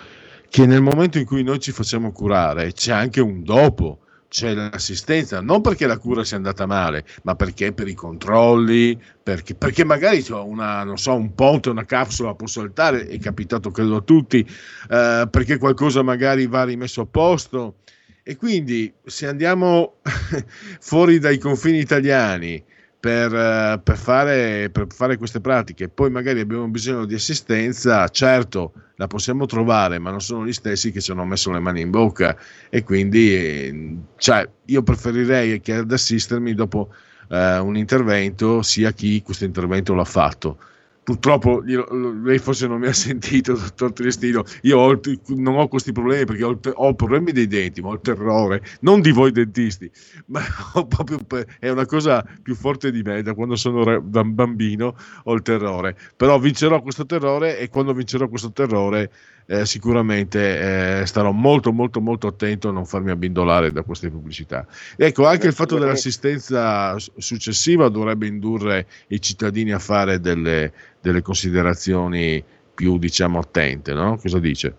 che nel momento in cui noi ci facciamo curare c'è anche un dopo, c'è l'assistenza, non perché la cura sia andata male, ma perché per i controlli, perché, perché magari una, non so, un ponte, una capsula può saltare, è capitato credo a tutti, eh, perché qualcosa magari va rimesso a posto. E quindi se andiamo fuori dai confini italiani per, eh, per fare, per fare queste pratiche, poi magari abbiamo bisogno di assistenza, certo la possiamo trovare, ma non sono gli stessi che ci hanno messo le mani in bocca e quindi cioè, io preferirei che ad assistermi dopo eh, un intervento sia chi questo intervento l'ha fatto. Purtroppo lei forse non mi ha sentito, dottor Triestino. Io ho non ho questi problemi perché ho, ho problemi dei denti, ma ho il terrore, non di voi dentisti, ma proprio è una cosa più forte di me. Da quando sono bambino ho il terrore. Però vincerò questo terrore e quando vincerò questo terrore eh, sicuramente eh, starò molto molto molto attento a non farmi abbindolare da queste pubblicità. Ecco, anche il fatto dell'assistenza successiva dovrebbe indurre i cittadini a fare delle, delle considerazioni più, diciamo, attente, no? Cosa dice?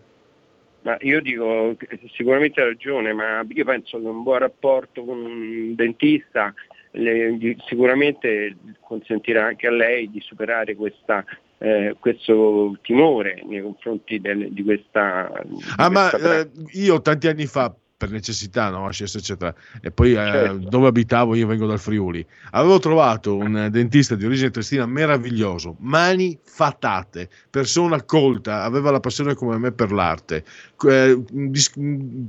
Ma io dico, sicuramente ha ragione, ma io penso che un buon rapporto con un dentista le- sicuramente consentirà anche a lei di superare questa, eh, questo timore nei confronti del- di questa... di Ah, ma questa eh, io tanti anni fa, per necessità, no, ACS, eccetera, e poi eh, Certo. dove abitavo, io vengo dal Friuli, avevo trovato un dentista di origine trestina meraviglioso, mani fatate, persona colta, aveva la passione come me per l'arte, eh, dis-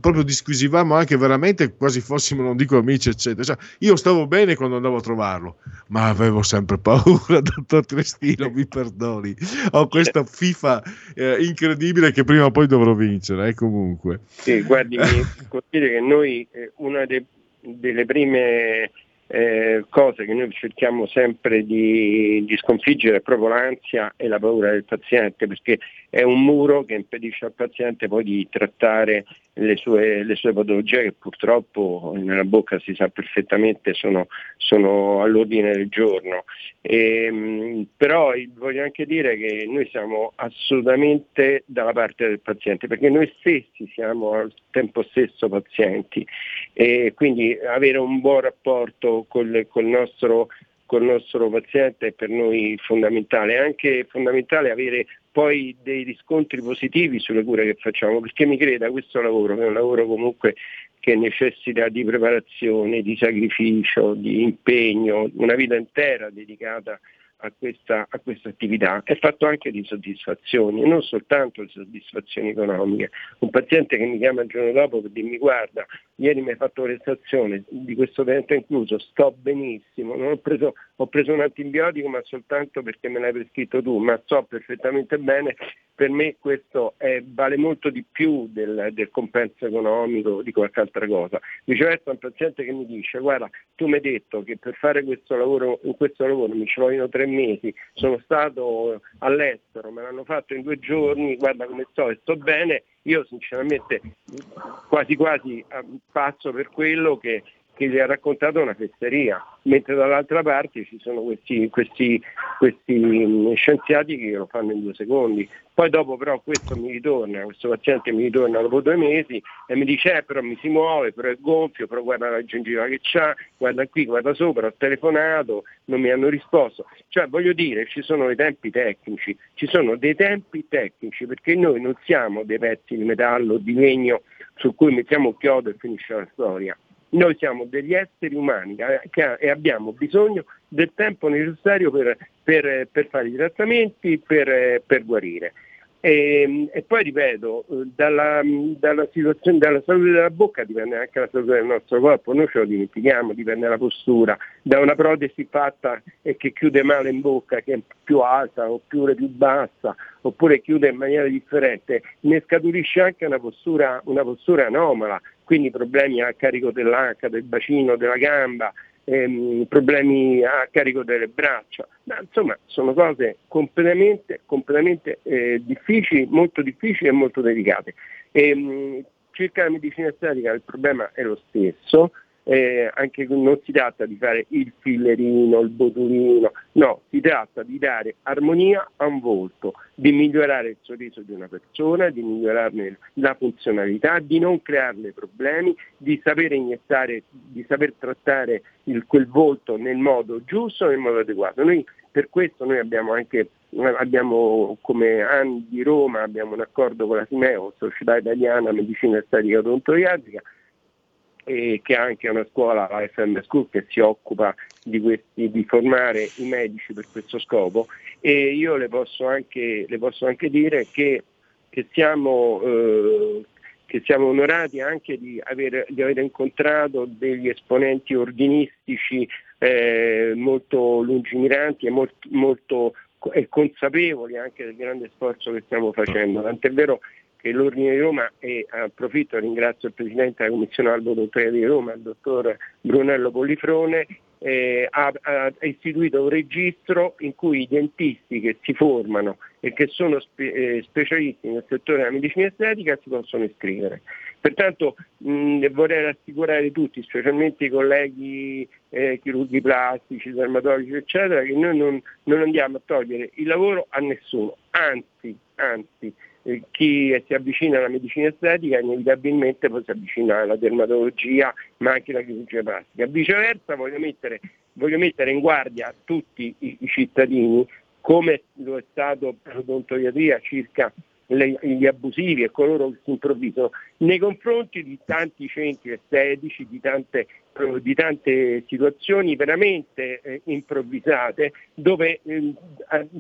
proprio disquisivamo anche veramente quasi fossimo, non dico amici, eccetera. Cioè, io stavo bene quando andavo a trovarlo, ma avevo sempre paura, dottor Trestino, mi perdoni. Ho questa FIFA eh, incredibile che prima o poi dovrò vincere, eh, comunque. Sì, guardi, mi dire che noi eh, una de- delle prime eh, cose che noi cerchiamo sempre di, di sconfiggere è proprio l'ansia e la paura del paziente, perché è un muro che impedisce al paziente poi di trattare le sue, le sue patologie che purtroppo nella bocca si sa perfettamente sono, sono all'ordine del giorno. Ehm, però voglio anche dire che noi siamo assolutamente dalla parte del paziente, perché noi stessi siamo al tempo stesso pazienti e quindi avere un buon rapporto col, col nostro col nostro paziente è per noi fondamentale, è anche fondamentale avere poi dei riscontri positivi sulle cure che facciamo, perché mi creda questo lavoro, è un lavoro comunque che necessita di preparazione, di sacrificio, di impegno, una vita intera dedicata a questa, a questa attività è fatto anche di soddisfazioni, non soltanto di soddisfazioni economiche. Un paziente che mi chiama il giorno dopo per dirmi guarda, ieri mi hai fatto prestazione di questo dente incluso, sto benissimo, ho, preso, ho preso un antibiotico ma soltanto perché me l'hai prescritto tu, ma sto perfettamente bene, per me questo è- vale molto di più del, del compenso economico di qualche altra cosa. Viceversa un paziente che mi dice guarda tu mi hai detto che per fare questo lavoro, in questo lavoro mi ci vogliono tre mesi, sono stato all'estero, me l'hanno fatto in due giorni, guarda come sto e sto bene, io sinceramente quasi quasi eh, passo per quello che, che gli ha raccontato una fesseria, mentre dall'altra parte ci sono questi, questi, questi mm, scienziati che lo fanno in due secondi. Poi dopo però questo mi ritorna, questo paziente mi ritorna dopo due mesi e mi dice eh, però mi si muove, però è gonfio, però guarda la gengiva che c'ha, guarda qui, guarda sopra, ho telefonato, non mi hanno risposto. Cioè voglio dire, ci sono dei tempi tecnici, ci sono dei tempi tecnici perché noi non siamo dei pezzi di metallo, di legno su cui mettiamo chiodo e finisce la storia. Noi siamo degli esseri umani eh, e abbiamo bisogno del tempo necessario per, per- per fare i trattamenti, per, per guarire. E, e poi ripeto, dalla, dalla situazione, dalla salute della bocca dipende anche la salute del nostro corpo, noi ce lo dimentichiamo, dipende dalla postura, da una protesi fatta e che chiude male in bocca, che è più alta oppure più bassa, oppure chiude in maniera differente, ne scaturisce anche una postura, una postura anomala, quindi problemi a carico dell'H, del bacino, della gamba, ehm, problemi a carico delle braccia. Ma, insomma, sono cose completamente, completamente eh, difficili, molto difficili e molto delicate. Ehm, circa la medicina estetica il problema è lo stesso, eh, anche non si tratta di fare il fillerino, il botulino, no, si tratta di dare armonia a un volto, di migliorare il sorriso di una persona, di migliorarne la funzionalità, di non crearle problemi, di saper iniettare, di saper trattare il- quel volto nel modo giusto, nel modo adeguato. Noi, per questo noi abbiamo anche abbiamo come AN di Roma abbiamo un accordo con la Simeo, Società Italiana Medicina Estetica Odontoiatrica, e che anche una scuola, la FM School, che si occupa di, questi, di formare i medici per questo scopo e io le posso anche, le posso anche dire che, che siamo, eh, che siamo onorati anche di aver, di aver incontrato degli esponenti ordinistici eh, molto lungimiranti e molto, molto e consapevoli anche del grande sforzo che stiamo facendo. Tant'è vero che l'Ordine di Roma, e approfitto ringrazio il Presidente della Commissione Albo di Roma, il dottor Brunello Pollifrone, eh, ha, ha istituito un registro in cui i dentisti che si formano e che sono spe- eh, specialisti nel settore della medicina estetica si possono iscrivere. Pertanto mh, vorrei rassicurare tutti, specialmente i colleghi eh, chirurghi plastici, dermatologi, eccetera, che noi non, non andiamo a togliere il lavoro a nessuno, anzi, anzi chi si avvicina alla medicina estetica inevitabilmente poi si avvicina alla dermatologia ma anche alla chirurgia plastica. Viceversa voglio mettere, voglio mettere in guardia tutti i, i cittadini come lo è stato per l'odontoiatria circa le- gli abusivi e coloro che si improvvisano nei confronti di tanti centri estetici, di tante, di tante situazioni veramente eh, improvvisate dove eh,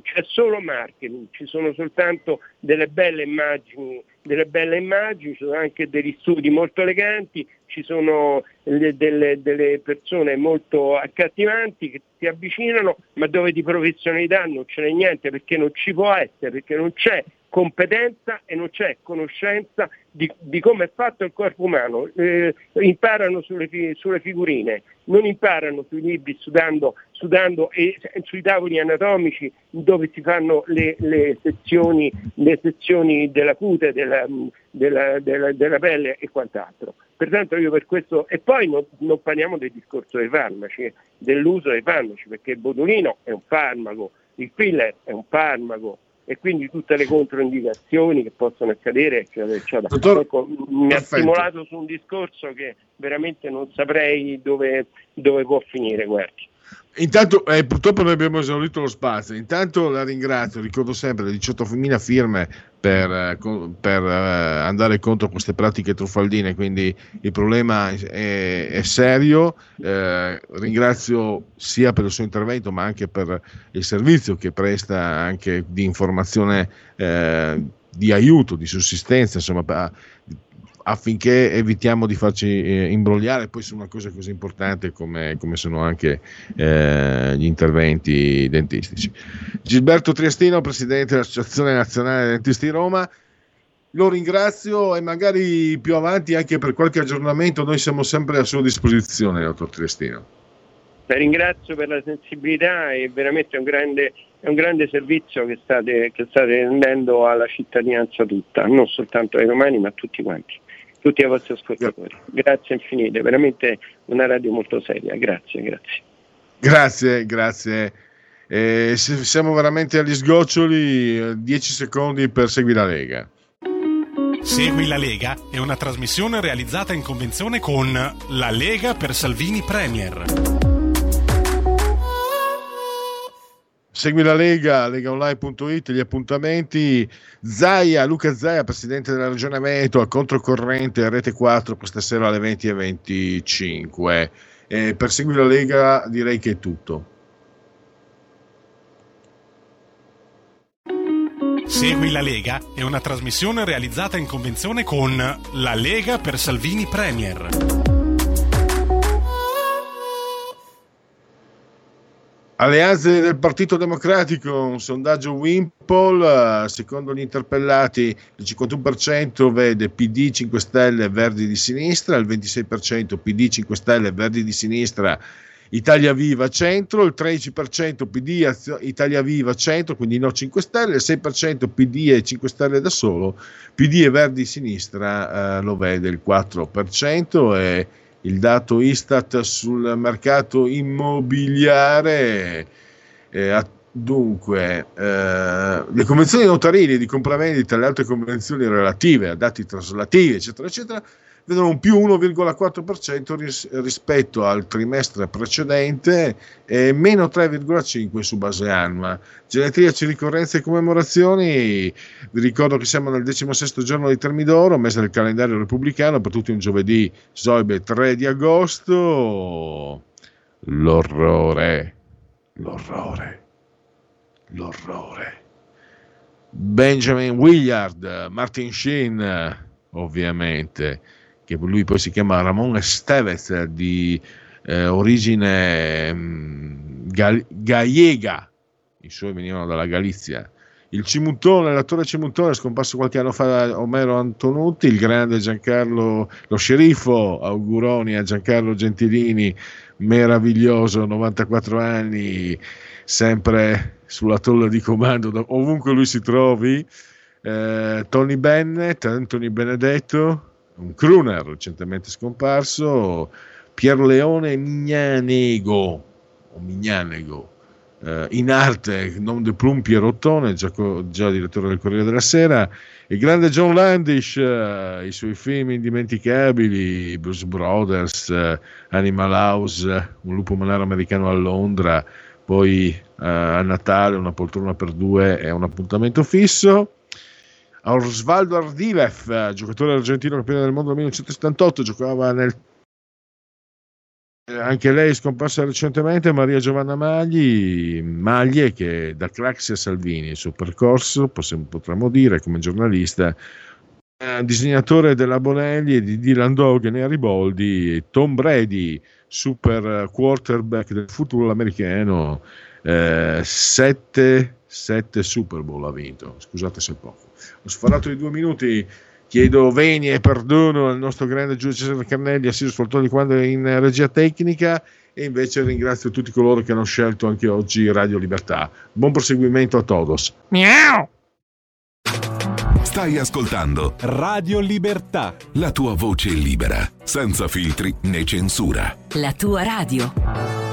c'è solo marketing, ci sono soltanto delle belle immagini, delle belle immagini, ci sono anche degli studi molto eleganti, ci sono le- delle, delle persone molto accattivanti che si avvicinano, ma dove di professionalità non ce n'è niente perché non ci può essere, perché non c'è competenza e non c'è conoscenza di, di come è fatto il corpo umano. Eh, imparano sulle, sulle figurine, non imparano sui libri studando, studando e, sui tavoli anatomici dove si fanno le, le sezioni, le sezioni della cute, della, della- della- della pelle e quant'altro. Pertanto io per questo, e poi non, non parliamo del discorso dei farmaci, dell'uso dei farmaci, perché il botulino è un farmaco, il filler è un farmaco, e quindi tutte le controindicazioni che possono accadere, eccetera, eccetera. Dottor- Ecco, mi ha stimolato su un discorso che veramente non saprei dove, dove può finire, guardi. Intanto, eh, purtroppo noi abbiamo esaurito lo spazio. Intanto la ringrazio, ricordo sempre le 18.000 firme per, eh, per, eh, andare contro queste pratiche truffaldine, quindi il problema è, è serio. Eh, ringrazio sia per il suo intervento, ma anche per il servizio che presta anche di informazione, eh, di aiuto, di sussistenza, insomma, affinché evitiamo di farci eh, imbrogliare poi su una cosa così importante come, come sono anche eh, gli interventi dentistici. Gilberto Triestino, presidente dell'Associazione Nazionale Dentisti Roma, lo ringrazio e magari più avanti anche per qualche aggiornamento noi siamo sempre a sua disposizione, dottor Triestino. La ringrazio per la sensibilità e veramente un grande, è un grande servizio che state, che state rendendo alla cittadinanza tutta, non soltanto ai romani ma a tutti quanti, tutti i vostri ascoltatori. Grazie infinite, veramente una radio molto seria, grazie, grazie. Grazie, grazie. Eh, siamo veramente agli sgoccioli, 10 secondi per seguire la Lega. Segui la Lega è una trasmissione realizzata in convenzione con La Lega per Salvini Premier. Segui la Lega, legaonline.it, gli appuntamenti. Zaia, Luca Zaia, presidente della regione Veneto, a controcorrente, a rete 4, questa sera alle 20 e 25. Eh, per seguire la Lega direi che è tutto. Segui la Lega è una trasmissione realizzata in convenzione con La Lega per Salvini Premier. Alleanze del Partito Democratico, un sondaggio Wimpol, eh, secondo gli interpellati il 51% vede PD 5 Stelle Verdi di sinistra, il 26% PD 5 Stelle Verdi di sinistra Italia Viva Centro, il 13% PD Italia Viva Centro, quindi no 5 Stelle, il 6% PD e 5 Stelle da solo, PD e Verdi sinistra eh, lo vede il 4% e il dato Istat sul mercato immobiliare. eh, dunque, eh, le convenzioni notarili di compravendita e le altre convenzioni relative a dati traslativi, eccetera, eccetera, vedono un più 1,4% ris- rispetto al trimestre precedente e meno 3,5% su base annua. Genetriaci, ricorrenze e commemorazioni, vi ricordo che siamo nel 16 giorno di Termidoro, mese del calendario repubblicano, per tutti un giovedì Zoibe 3 di agosto. L'orrore, l'orrore, l'orrore. Benjamin Willard, Martin Sheen, ovviamente, che lui poi si chiama Ramon Estevez di eh, origine mm, gal- gallega, i suoi venivano dalla Galizia. Il Cimuntone, l'attore Cimuntone, scomparso qualche anno fa da Omero Antonutti, il grande Giancarlo, lo sceriffo, auguroni a Giancarlo Gentilini, meraviglioso, 94 anni, sempre sulla tolla di comando, ovunque lui si trovi. Eh, Tony Bennett, Anthony Benedetto, un crooner recentemente scomparso, Pierleone Mignanego, o Mignanego, eh, in arte, non de plum Pierottone, già, già direttore del Corriere della Sera, il grande John Landish, eh, i suoi film indimenticabili, Bruce Brothers, eh, Animal House, Un lupo malero americano a Londra, poi a Natale una poltrona per due è un appuntamento fisso. Osvaldo Ardilev, eh, giocatore argentino campione del mondo nel 1978, giocava nel eh, anche lei scomparsa recentemente, Maria Giovanna Magli, Maglie, che da Craxi a Salvini, il suo percorso, possiamo- potremmo dire, come giornalista, eh, disegnatore della Bonelli e di Dylan Dogen e Ariboldi, Tom Brady, super quarterback del football americano, eh, sette, sette Super Bowl ha vinto, scusate se è poco. Ho sforato di due minuti, chiedo veni e perdono al nostro grande giudice Cesare Carnelli, assiso soltanto di quando è in regia tecnica e invece ringrazio tutti coloro che hanno scelto anche oggi Radio Libertà. Buon proseguimento a todos. Miau! Stai ascoltando Radio Libertà. la tua voce libera, senza filtri né censura. La tua radio.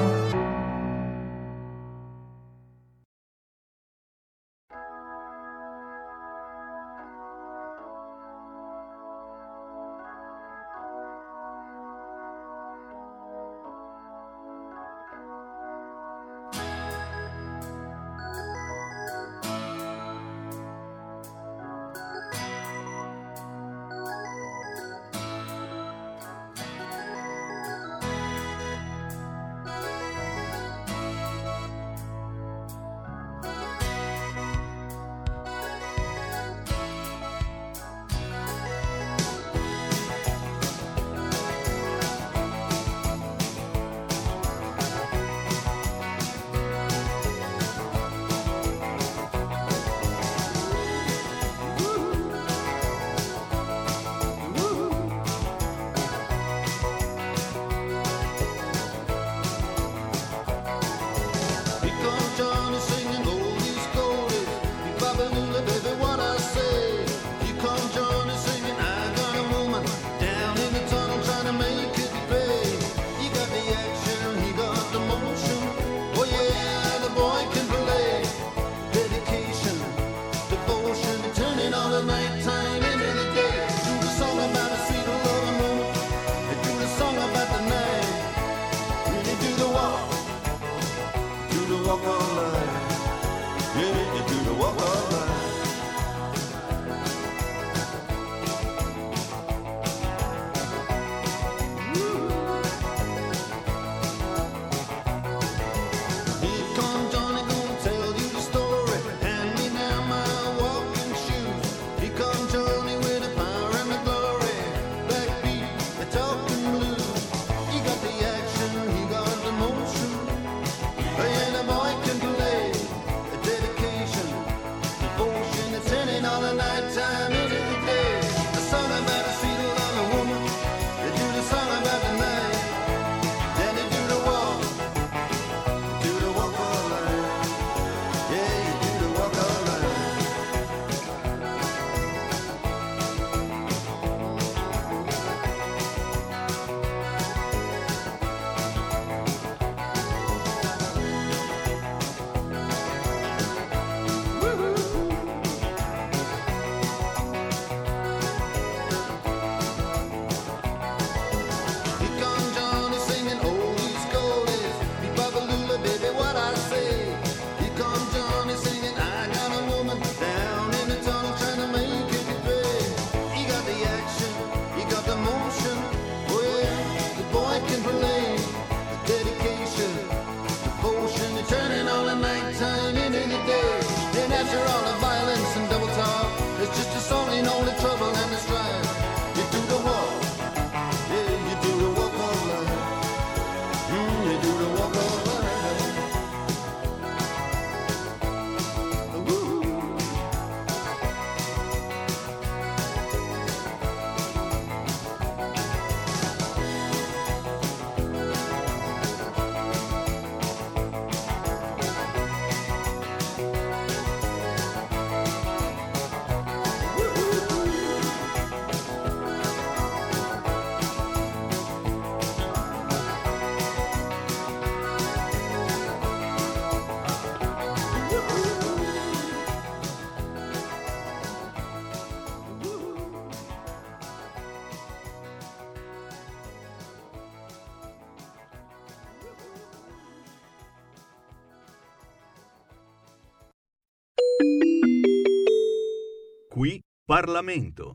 Parlamento.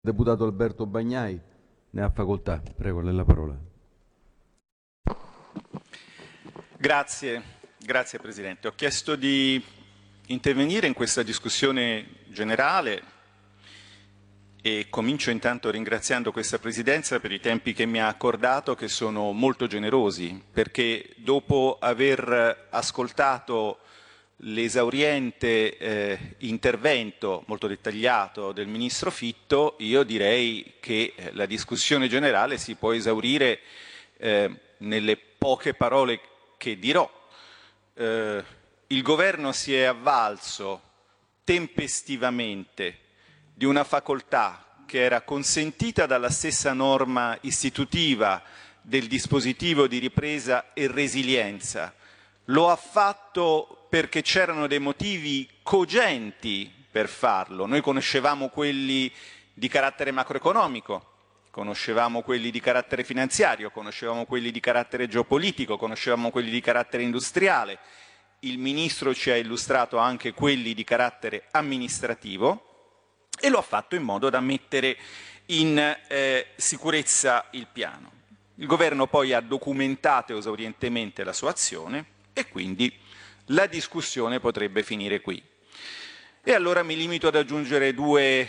Deputato Alberto Bagnai, ne ha facoltà. Prego, lei la parola. Grazie, grazie Presidente. Ho chiesto di intervenire in questa discussione generale e comincio intanto ringraziando questa Presidenza per i tempi che mi ha accordato, che sono molto generosi, perché dopo aver ascoltato l'esauriente eh, intervento molto dettagliato del Ministro Fitto, io direi che eh, la discussione generale si può esaurire eh, nelle poche parole che dirò. Eh, il Governo si è avvalso tempestivamente di una facoltà che era consentita dalla stessa norma istitutiva del dispositivo di ripresa e resilienza. Lo ha fatto perché c'erano dei motivi cogenti per farlo. Noi conoscevamo quelli di carattere macroeconomico, conoscevamo quelli di carattere finanziario, conoscevamo quelli di carattere geopolitico, conoscevamo quelli di carattere industriale. Il Ministro ci ha illustrato anche quelli di carattere amministrativo e lo ha fatto in modo da mettere in eh, sicurezza il piano. Il Governo poi ha documentato esaurientemente la sua azione e quindi la discussione potrebbe finire qui. E allora mi limito ad aggiungere due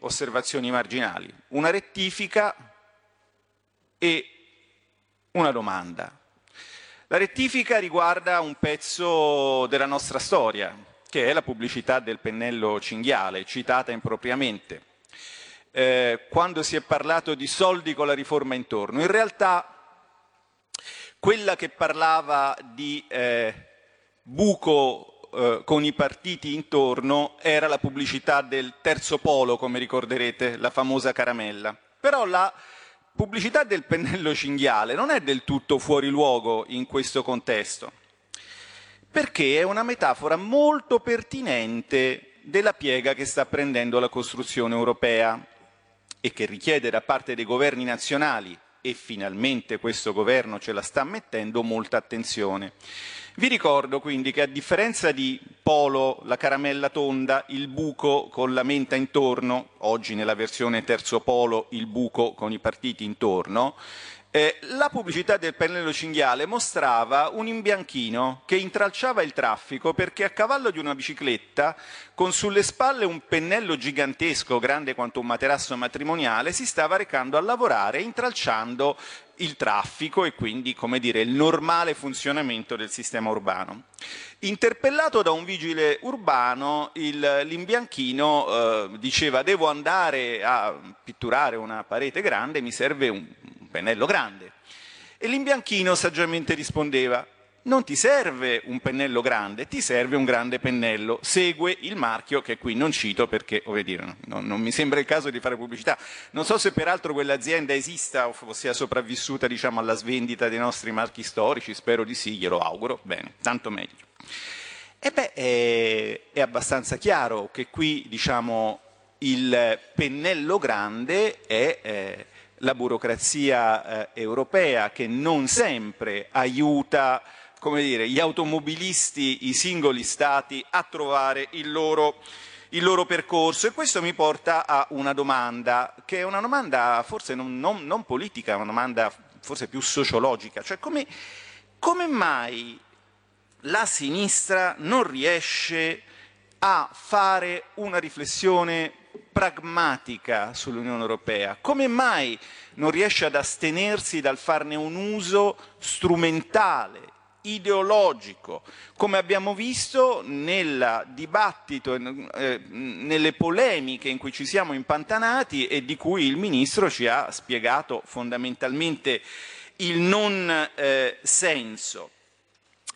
osservazioni marginali, una rettifica e una domanda. La rettifica riguarda un pezzo della nostra storia, che è la pubblicità del pennello cinghiale, citata impropriamente. Eh, quando si è parlato di soldi con la riforma intorno, in realtà quella che parlava di eh, buco eh, con i partiti intorno era la pubblicità del terzo polo, come ricorderete, la famosa caramella. Però la pubblicità del pennello cinghiale non è del tutto fuori luogo in questo contesto, perché è una metafora molto pertinente della piega che sta prendendo la costruzione europea e che richiede da parte dei governi nazionali e finalmente questo governo ce la sta mettendo molta attenzione. Vi ricordo quindi che a differenza di Polo, la caramella tonda, il buco con la menta intorno, oggi nella versione terzo polo il buco con i partiti intorno, eh, la pubblicità del pennello cinghiale mostrava un imbianchino che intralciava il traffico perché a cavallo di una bicicletta, con sulle spalle un pennello gigantesco, grande quanto un materasso matrimoniale, si stava recando a lavorare intralciando il traffico e quindi, come dire, il normale funzionamento del sistema urbano. Interpellato da un vigile urbano, il, l'imbianchino eh, diceva devo andare a pitturare una parete grande, mi serve un, pennello grande. E l'imbianchino saggiamente rispondeva non ti serve un pennello grande, ti serve un grande pennello. Segue il marchio che qui non cito perché, oh, dire, non, non, mi sembra il caso di fare pubblicità. Non so se peraltro quell'azienda esista o sia sopravvissuta diciamo, alla svendita dei nostri marchi storici, spero di sì, glielo auguro, bene, tanto meglio. E beh, è, è abbastanza chiaro che qui diciamo, il pennello grande è... Eh, la burocrazia eh, europea che non sempre aiuta come dire, gli automobilisti, i singoli stati a trovare il loro, il loro percorso e questo mi porta a una domanda che è una domanda forse non, non, non politica, una domanda forse più sociologica, cioè come, come mai la sinistra non riesce a fare una riflessione pragmatica sull'Unione Europea? Come mai non riesce ad astenersi dal farne un uso strumentale, ideologico, come abbiamo visto nel dibattito, eh, nelle polemiche in cui ci siamo impantanati e di cui il Ministro ci ha spiegato fondamentalmente il non eh, senso.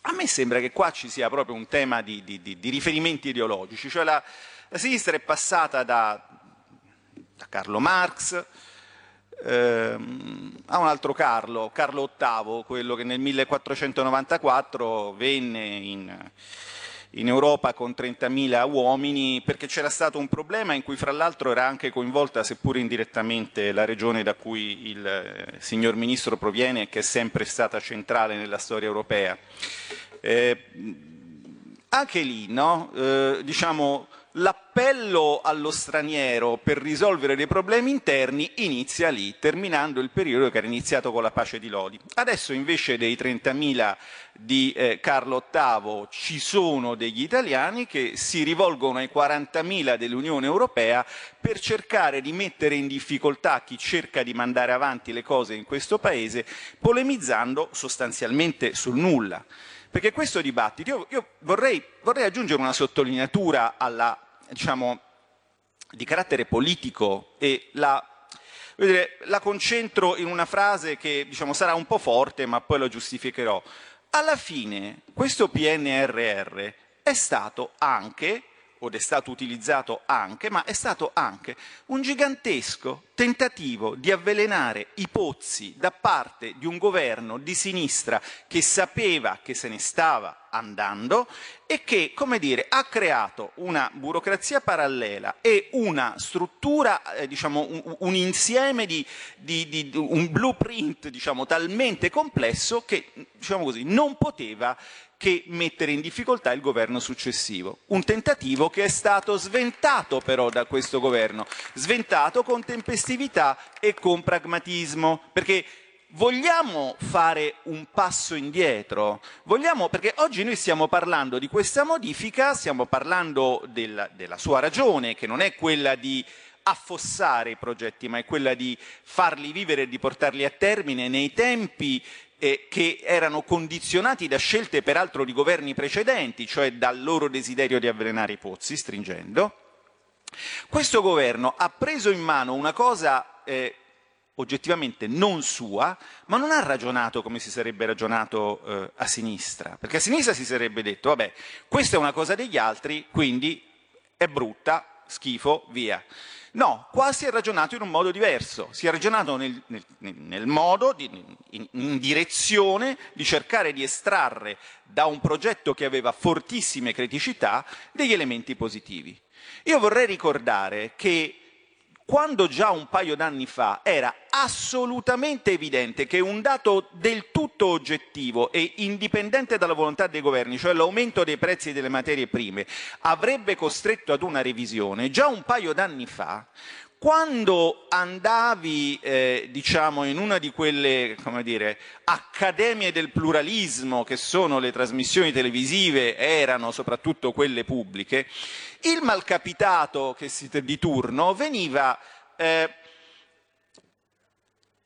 A me sembra che qua ci sia proprio un tema di, di, di, riferimenti ideologici, cioè la, la, sinistra è passata da, da Carlo Marx, ehm, a un altro Carlo, Carlo VIII, quello che nel 1494 venne in, in Europa con 30.000 uomini perché c'era stato un problema in cui fra l'altro era anche coinvolta, seppur indirettamente, la regione da cui il eh, signor Ministro proviene e che è sempre stata centrale nella storia europea. Eh, anche lì, no? eh, diciamo, l'appello allo straniero per risolvere dei problemi interni inizia lì, terminando il periodo che era iniziato con la pace di Lodi. Adesso invece dei 30.000 di eh, Carlo VIII ci sono degli italiani che si rivolgono ai 40.000 dell'Unione Europea per cercare di mettere in difficoltà chi cerca di mandare avanti le cose in questo paese, polemizzando sostanzialmente sul nulla. Perché questo dibattito, io, io vorrei, vorrei, aggiungere una sottolineatura alla, diciamo, di carattere politico e la, dire, la concentro in una frase che diciamo, sarà un po' forte, ma poi la giustificherò. Alla fine questo PNRR è stato anche ed è stato utilizzato anche, ma è stato anche un gigantesco tentativo di avvelenare i pozzi da parte di un governo di sinistra che sapeva che se ne stava andando e che, come dire, ha creato una burocrazia parallela e una struttura, eh, diciamo, un, un insieme di, di, di, un blueprint, diciamo, talmente complesso che, diciamo così, non poteva che mettere in difficoltà il governo successivo. Un tentativo che è stato sventato però da questo governo, sventato con tempestività e con pragmatismo, perché vogliamo fare un passo indietro, vogliamo, perché oggi noi stiamo parlando di questa modifica, stiamo parlando del, della sua ragione, che non è quella di affossare i progetti, ma è quella di farli vivere e di portarli a termine nei tempi eh, che erano condizionati da scelte peraltro di governi precedenti, cioè dal loro desiderio di avvelenare i pozzi, stringendo, questo governo ha preso in mano una cosa eh, oggettivamente non sua, ma non ha ragionato come si sarebbe ragionato eh, a sinistra, perché a sinistra si sarebbe detto, vabbè, questa è una cosa degli altri, quindi è brutta, schifo, via. No, qua si è ragionato in un modo diverso, si è ragionato nel, nel, nel modo, di, in, in, direzione di cercare di estrarre da un progetto che aveva fortissime criticità degli elementi positivi. Io vorrei ricordare che quando già un paio d'anni fa era assolutamente evidente che un dato del tutto oggettivo e indipendente dalla volontà dei governi, cioè l'aumento dei prezzi delle materie prime, avrebbe costretto ad una revisione, già un paio d'anni fa, quando andavi, eh, diciamo, in una di quelle, dire, accademie del pluralismo che sono le trasmissioni televisive, erano soprattutto quelle pubbliche, il malcapitato di turno veniva eh,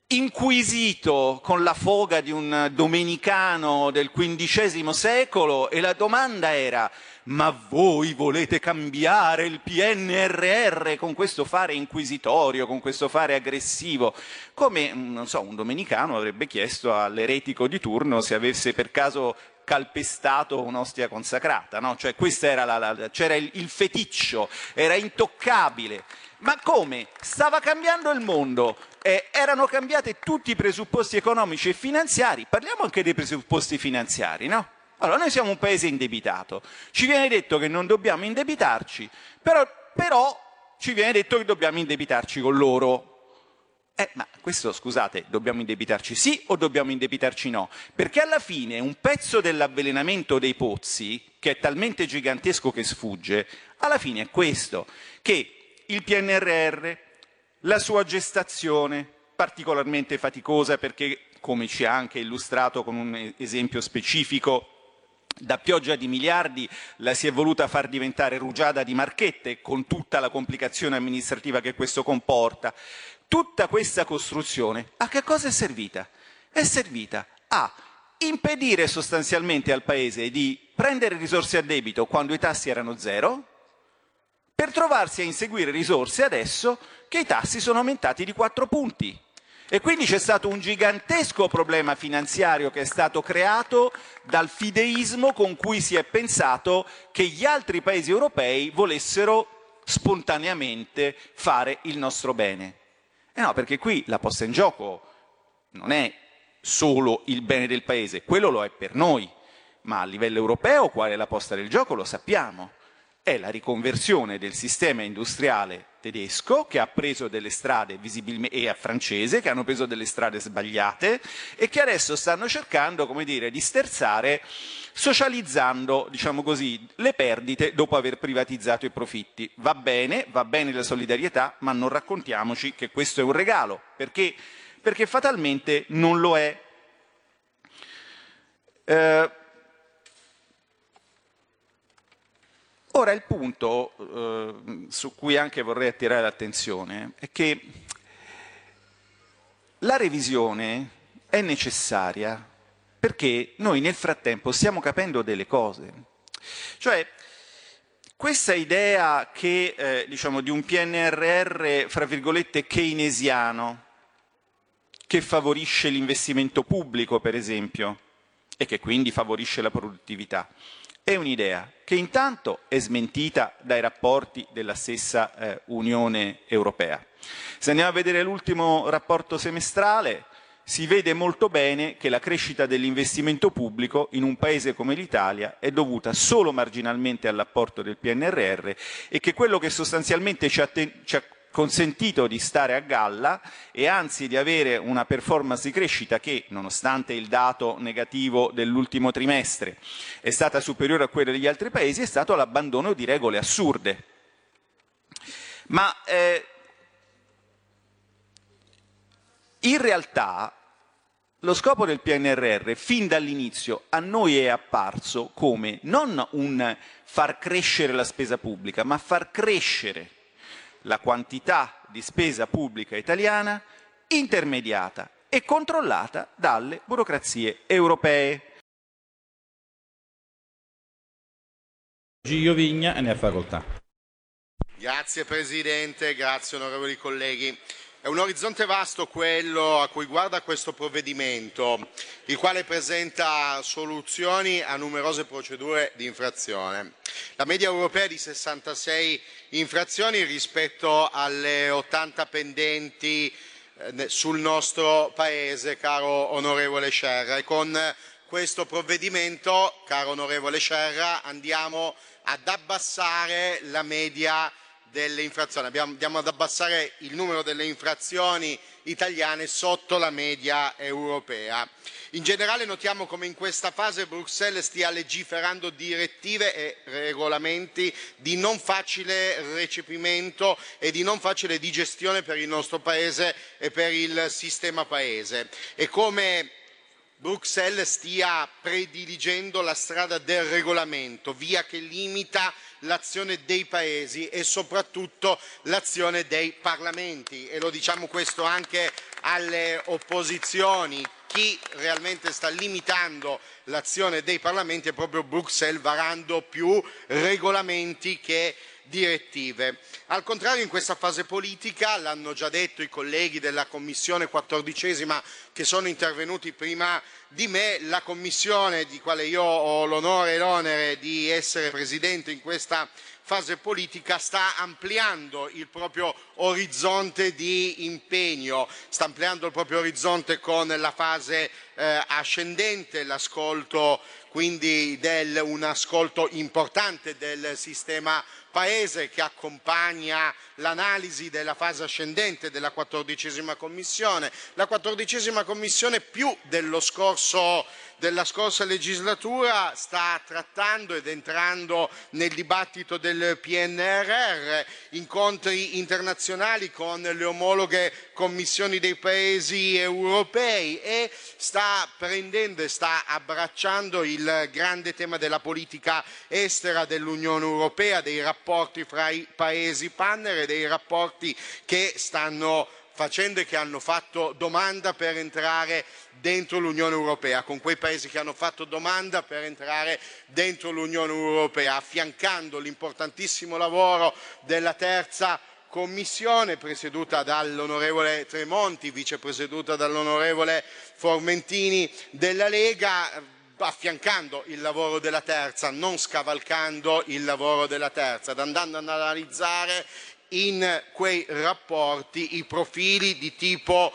inquisito con la foga di un domenicano del XV secolo e la domanda era ma voi volete cambiare il PNRR con questo fare inquisitorio, con questo fare aggressivo? Come, non so, un domenicano avrebbe chiesto all'eretico di turno se avesse per caso calpestato un'ostia consacrata, no? Cioè questo era la, la, c'era il, il feticcio, era intoccabile. Ma come? Stava cambiando il mondo, eh, erano cambiati tutti i presupposti economici e finanziari, parliamo anche dei presupposti finanziari, no? Allora, noi siamo un paese indebitato, ci viene detto che non dobbiamo indebitarci, però, però ci viene detto che dobbiamo indebitarci con loro. Eh, ma questo, scusate, dobbiamo indebitarci sì o dobbiamo indebitarci no? Perché alla fine un pezzo dell'avvelenamento dei pozzi, che è talmente gigantesco che sfugge, alla fine è questo, che il PNRR, la sua gestazione, particolarmente faticosa perché, come ci ha anche illustrato con un esempio specifico, da pioggia di miliardi la si è voluta far diventare rugiada di marchette con tutta la complicazione amministrativa che questo comporta. Tutta questa costruzione a che cosa è servita? È servita a impedire sostanzialmente al Paese di prendere risorse a debito quando i tassi erano zero, per trovarsi a inseguire risorse adesso che i tassi sono aumentati di quattro punti. E quindi c'è stato un gigantesco problema finanziario che è stato creato dal fideismo con cui si è pensato che gli altri paesi europei volessero spontaneamente fare il nostro bene. E no, perché qui la posta in gioco non è solo il bene del paese, quello lo è per noi, ma a livello europeo qual è la posta del gioco lo sappiamo, è la riconversione del sistema industriale tedesco che ha preso delle strade visibilmente e a francese che hanno preso delle strade sbagliate e che adesso stanno cercando, come dire, di sterzare socializzando, diciamo così, le perdite dopo aver privatizzato i profitti. Va bene, va bene la solidarietà, ma non raccontiamoci che questo è un regalo, perché, perché fatalmente non lo è. Eh, ora il punto eh, su cui anche vorrei attirare l'attenzione è che la revisione è necessaria perché noi nel frattempo stiamo capendo delle cose. Cioè, questa idea che, eh, diciamo, di un PNRR, fra virgolette, keynesiano, che favorisce l'investimento pubblico, per esempio, e che quindi favorisce la produttività, è un'idea che intanto è smentita dai rapporti della stessa eh, Unione Europea. Se andiamo a vedere l'ultimo rapporto semestrale, si vede molto bene che la crescita dell'investimento pubblico in un paese come l'Italia è dovuta solo marginalmente all'apporto del PNRR e che quello che sostanzialmente ci ha, ci ha consentito di stare a galla e anzi di avere una performance di crescita che, nonostante il dato negativo dell'ultimo trimestre, è stata superiore a quella degli altri paesi, è stato l'abbandono di regole assurde. Ma eh, in realtà lo scopo del PNRR fin dall'inizio a noi è apparso come non un far crescere la spesa pubblica, ma far crescere la quantità di spesa pubblica italiana intermediata e controllata dalle burocrazie europee. Gio Vigna ne ha facoltà. Grazie Presidente, grazie onorevoli colleghi. È un orizzonte vasto quello a cui guarda questo provvedimento, il quale presenta soluzioni a numerose procedure di infrazione. La media europea è di 66 infrazioni rispetto alle 80 pendenti eh, sul nostro Paese, caro onorevole Scerra. E con questo provvedimento, caro onorevole Scerra, andiamo ad abbassare la media delle infrazioni, Abbiamo, andiamo ad abbassare il numero delle infrazioni italiane sotto la media europea. In generale notiamo come in questa fase Bruxelles stia legiferando direttive e regolamenti di non facile recepimento e di non facile digestione per il nostro Paese e per il sistema Paese. E come Bruxelles stia prediligendo la strada del regolamento, via che limita l'azione dei paesi e soprattutto l'azione dei parlamenti e lo diciamo questo anche alle opposizioni. Chi realmente sta limitando l'azione dei parlamenti è proprio Bruxelles varando più regolamenti che direttive. Al contrario in questa fase politica, l'hanno già detto i colleghi della Commissione quattordicesima che sono intervenuti prima di me, la Commissione di quale io ho l'onore e l'onere di essere Presidente in questa fase politica sta ampliando il proprio orizzonte di impegno, sta ampliando il proprio orizzonte con la fase eh, ascendente, l'ascolto quindi del, un ascolto importante del sistema Paese che accompagna l'analisi della fase ascendente della quattordicesima Commissione. La quattordicesima Commissione più dello scorso, della scorsa legislatura sta trattando ed entrando nel dibattito del PNRR, incontri internazionali con le omologhe commissioni dei paesi europei e sta prendendo e sta abbracciando il grande tema della politica estera dell'Unione Europea, dei rapporti fra i paesi partner e dei rapporti che stanno facendo e che hanno fatto domanda per entrare dentro l'Unione Europea, con quei paesi che hanno fatto domanda per entrare dentro l'Unione Europea, affiancando l'importantissimo lavoro della terza commissione presieduta dall'onorevole Tremonti, vicepresieduta dall'onorevole Formentini della Lega, affiancando il lavoro della terza, non scavalcando il lavoro della terza, ed andando ad analizzare in quei rapporti i profili di tipo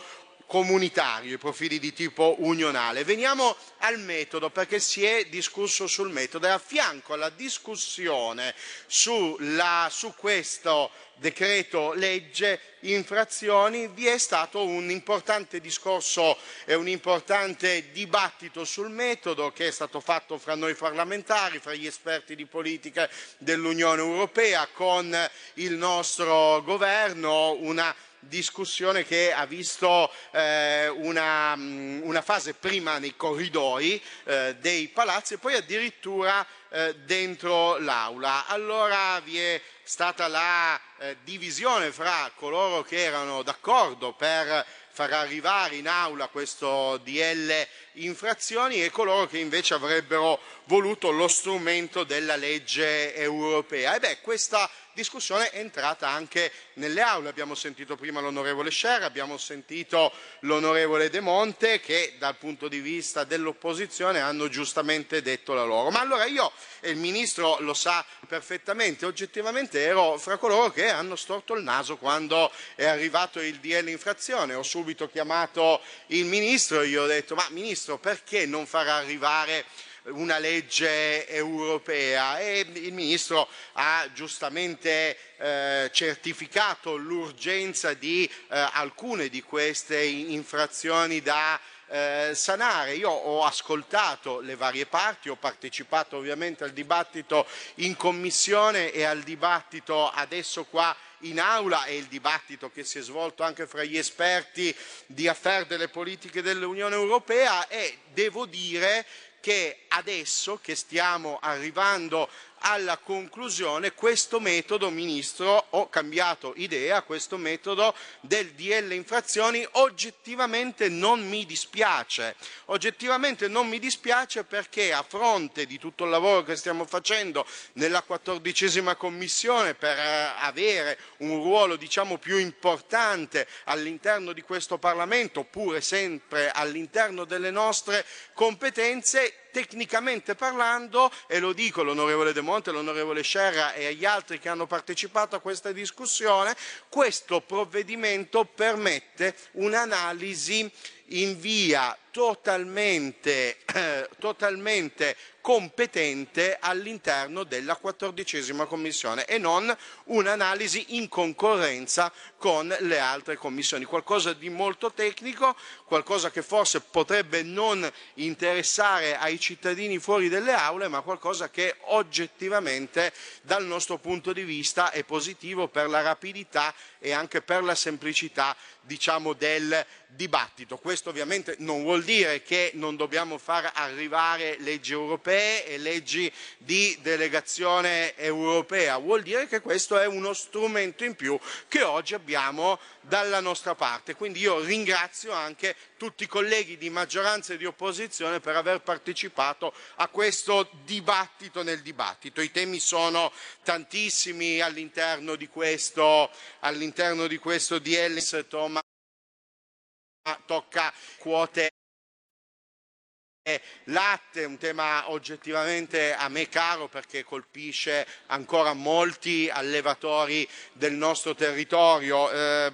comunitario, i profili di tipo unionale. Veniamo al metodo perché si è discusso sul metodo e a fianco alla discussione sulla, su questo decreto legge infrazioni vi è stato un importante discorso e un importante dibattito sul metodo che è stato fatto fra noi parlamentari, fra gli esperti di politica dell'Unione Europea, con il nostro governo, una discussione che ha visto eh, una, una, fase prima nei corridoi eh, dei palazzi e poi addirittura eh, dentro l'aula. Allora vi è stata la eh, divisione fra coloro che erano d'accordo per far arrivare in aula questo DL infrazioni e coloro che invece avrebbero voluto lo strumento della legge europea. E beh, questa discussione è entrata anche nelle aule. Abbiamo sentito prima l'onorevole Scerra, abbiamo sentito l'onorevole De Monte che dal punto di vista dell'opposizione hanno giustamente detto la loro. Ma allora io, e il Ministro lo sa perfettamente, oggettivamente ero fra coloro che hanno storto il naso quando è arrivato il DL infrazione. Ho subito chiamato il Ministro e gli ho detto ma Ministro perché non far arrivare una legge europea e il Ministro ha giustamente eh, certificato l'urgenza di eh, alcune di queste infrazioni da eh, sanare. Io ho ascoltato le varie parti, ho partecipato ovviamente al dibattito in commissione e al dibattito adesso qua in aula e il dibattito che si è svolto anche fra gli esperti di affari delle politiche dell'Unione Europea e devo dire che adesso che stiamo arrivando alla conclusione questo metodo, Ministro, ho cambiato idea, questo metodo del DL infrazioni oggettivamente non mi dispiace. Oggettivamente non mi dispiace perché a fronte di tutto il lavoro che stiamo facendo nella quattordicesima commissione per eh, avere un ruolo diciamo più importante all'interno di questo Parlamento, pure sempre all'interno delle nostre competenze, tecnicamente parlando, e lo dico l'onorevole De Monte, l'onorevole Scerra e agli altri che hanno partecipato a questa discussione, questo provvedimento permette un'analisi in via totalmente, eh, totalmente competente all'interno della quattordicesima commissione e non un'analisi in concorrenza con le altre commissioni. Qualcosa di molto tecnico, qualcosa che forse potrebbe non interessare ai cittadini fuori dalle aule, ma qualcosa che oggettivamente dal nostro punto di vista è positivo per la rapidità e anche per la semplicità diciamo, del dibattito. Questo ovviamente non vuol dire che non dobbiamo far arrivare leggi europee e leggi di delegazione europea, vuol dire che questo è uno strumento in più che oggi abbiamo dalla nostra parte. Quindi io ringrazio anche tutti i colleghi di maggioranza e di opposizione per aver partecipato a questo dibattito nel dibattito. I temi sono tantissimi all'interno di questo, all'interno di questo DL, ma tocca quote latte, un tema oggettivamente a me caro perché colpisce ancora molti allevatori del nostro territorio. Eh,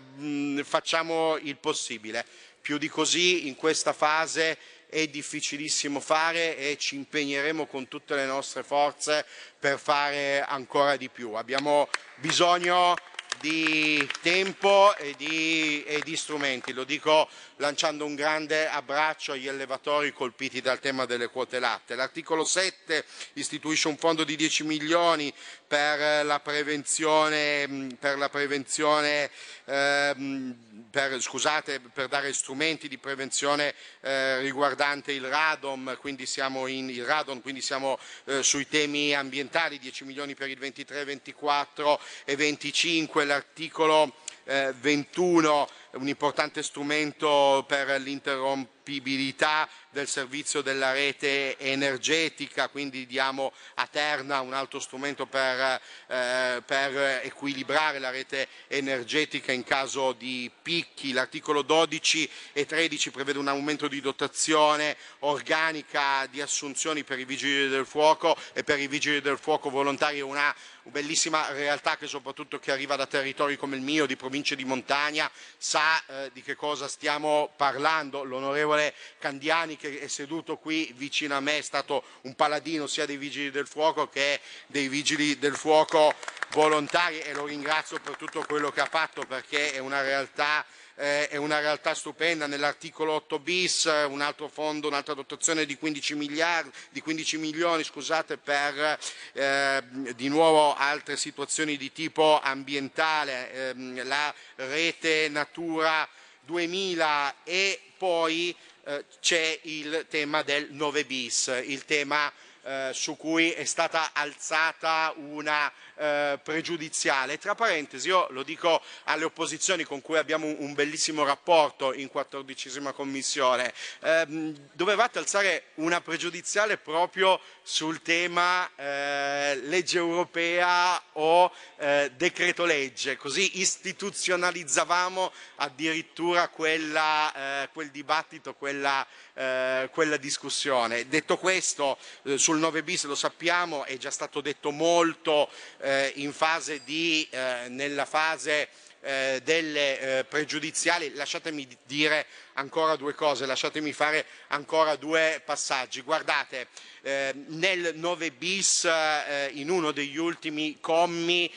facciamo il possibile. Più di così in questa fase è difficilissimo fare e ci impegneremo con tutte le nostre forze per fare ancora di più. Abbiamo bisogno di tempo e di, e di, strumenti. Lo dico lanciando un grande abbraccio agli allevatori colpiti dal tema delle quote latte. L'articolo 7 istituisce un fondo di 10 milioni per la prevenzione, per, la prevenzione ehm, per, scusate, per dare strumenti di prevenzione eh, riguardante il radon, quindi siamo, in, il radon, quindi siamo eh, sui temi ambientali, 10 milioni per il 23, 24 e 25, l'articolo eh, 21 un importante strumento per l'interrompibilità del servizio della rete energetica, quindi diamo a Terna un altro strumento per, eh, per equilibrare la rete energetica in caso di picchi. L'articolo 12 e 13 prevede un aumento di dotazione organica di assunzioni per i vigili del fuoco e per i vigili del fuoco volontari, una bellissima realtà che soprattutto chi arriva da territori come il mio, di province di montagna, sa eh, di che cosa stiamo parlando. L'onorevole Candiani che è seduto qui vicino a me è stato un paladino sia dei vigili del fuoco che dei vigili del fuoco volontari e lo ringrazio per tutto quello che ha fatto perché è una realtà eh, è una realtà stupenda. Nell'articolo 8 bis eh, un altro fondo, un'altra dotazione di 15, miliardi, di 15 milioni scusate, per eh, di nuovo altre situazioni di tipo ambientale, ehm, la rete Natura 2000 e poi eh, c'è il tema del 9 bis, il tema eh, su cui è stata alzata una eh, pregiudiziale. Tra parentesi, io lo dico alle opposizioni con cui abbiamo un, bellissimo rapporto in quattordicesima commissione, ehm, dovevate alzare una pregiudiziale proprio sul tema eh, legge europea o eh, decreto legge, così istituzionalizzavamo addirittura quella, eh, quel dibattito, quella, eh, quella discussione. Detto questo, eh, sul 9 bis lo sappiamo, è già stato detto molto eh, in fase di, eh, nella fase eh, delle eh, pregiudiziali. Lasciatemi dire ancora due cose, lasciatemi fare ancora due passaggi. Guardate, eh, nel 9 bis, eh, in uno degli ultimi commi,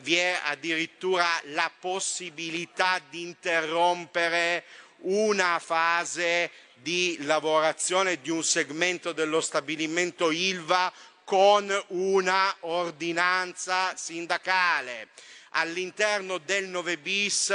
vi è addirittura la possibilità di interrompere una fase di lavorazione di un segmento dello stabilimento Ilva con una ordinanza sindacale. All'interno del 9 bis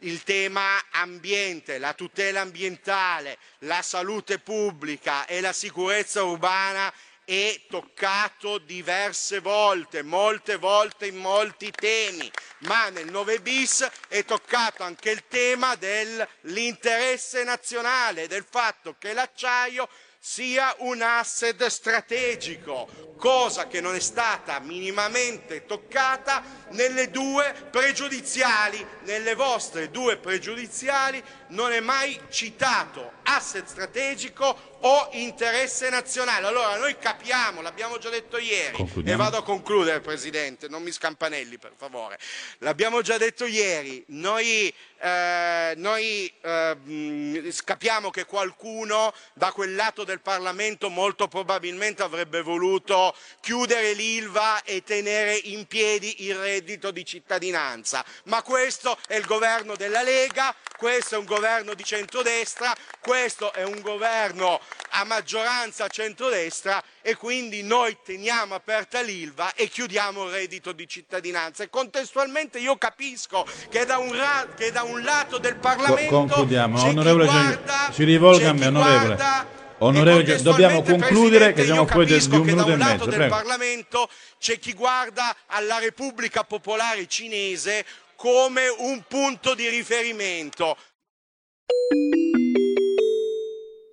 il tema ambiente, la tutela ambientale, la salute pubblica e la sicurezza urbana è toccato diverse volte, molte volte in molti temi, ma nel 9 bis è toccato anche il tema dell'interesse nazionale, del fatto che l'acciaio sia un asset strategico, cosa che non è stata minimamente toccata nelle due pregiudiziali, nelle vostre due pregiudiziali non è mai citato asset strategico o interesse nazionale. Allora noi capiamo, l'abbiamo già detto ieri, e vado a concludere Presidente, non mi scampanelli per favore, l'abbiamo già detto ieri, noi, eh, noi eh, capiamo che qualcuno da quel lato del Parlamento molto probabilmente avrebbe voluto chiudere l'ILVA e tenere in piedi il reddito di cittadinanza, ma questo è il governo della Lega, questo è un governo di centrodestra, questo è un governo a maggioranza centrodestra e quindi noi teniamo aperta l'ILVA e chiudiamo il reddito di cittadinanza. E contestualmente io capisco che da un, che da un lato del Parlamento Concludiamo. Onorevole, guarda- si rivolga a me, onorevole. guarda Onorevole, dobbiamo concludere che siamo io fuori di un che minuto da e un lato mezzo. del Prego. Parlamento c'è chi guarda alla Repubblica Popolare Cinese come un punto di riferimento.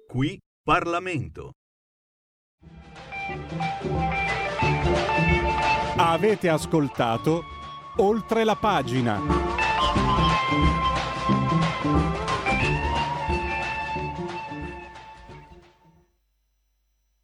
Qui Parlamento. Avete ascoltato oltre la pagina.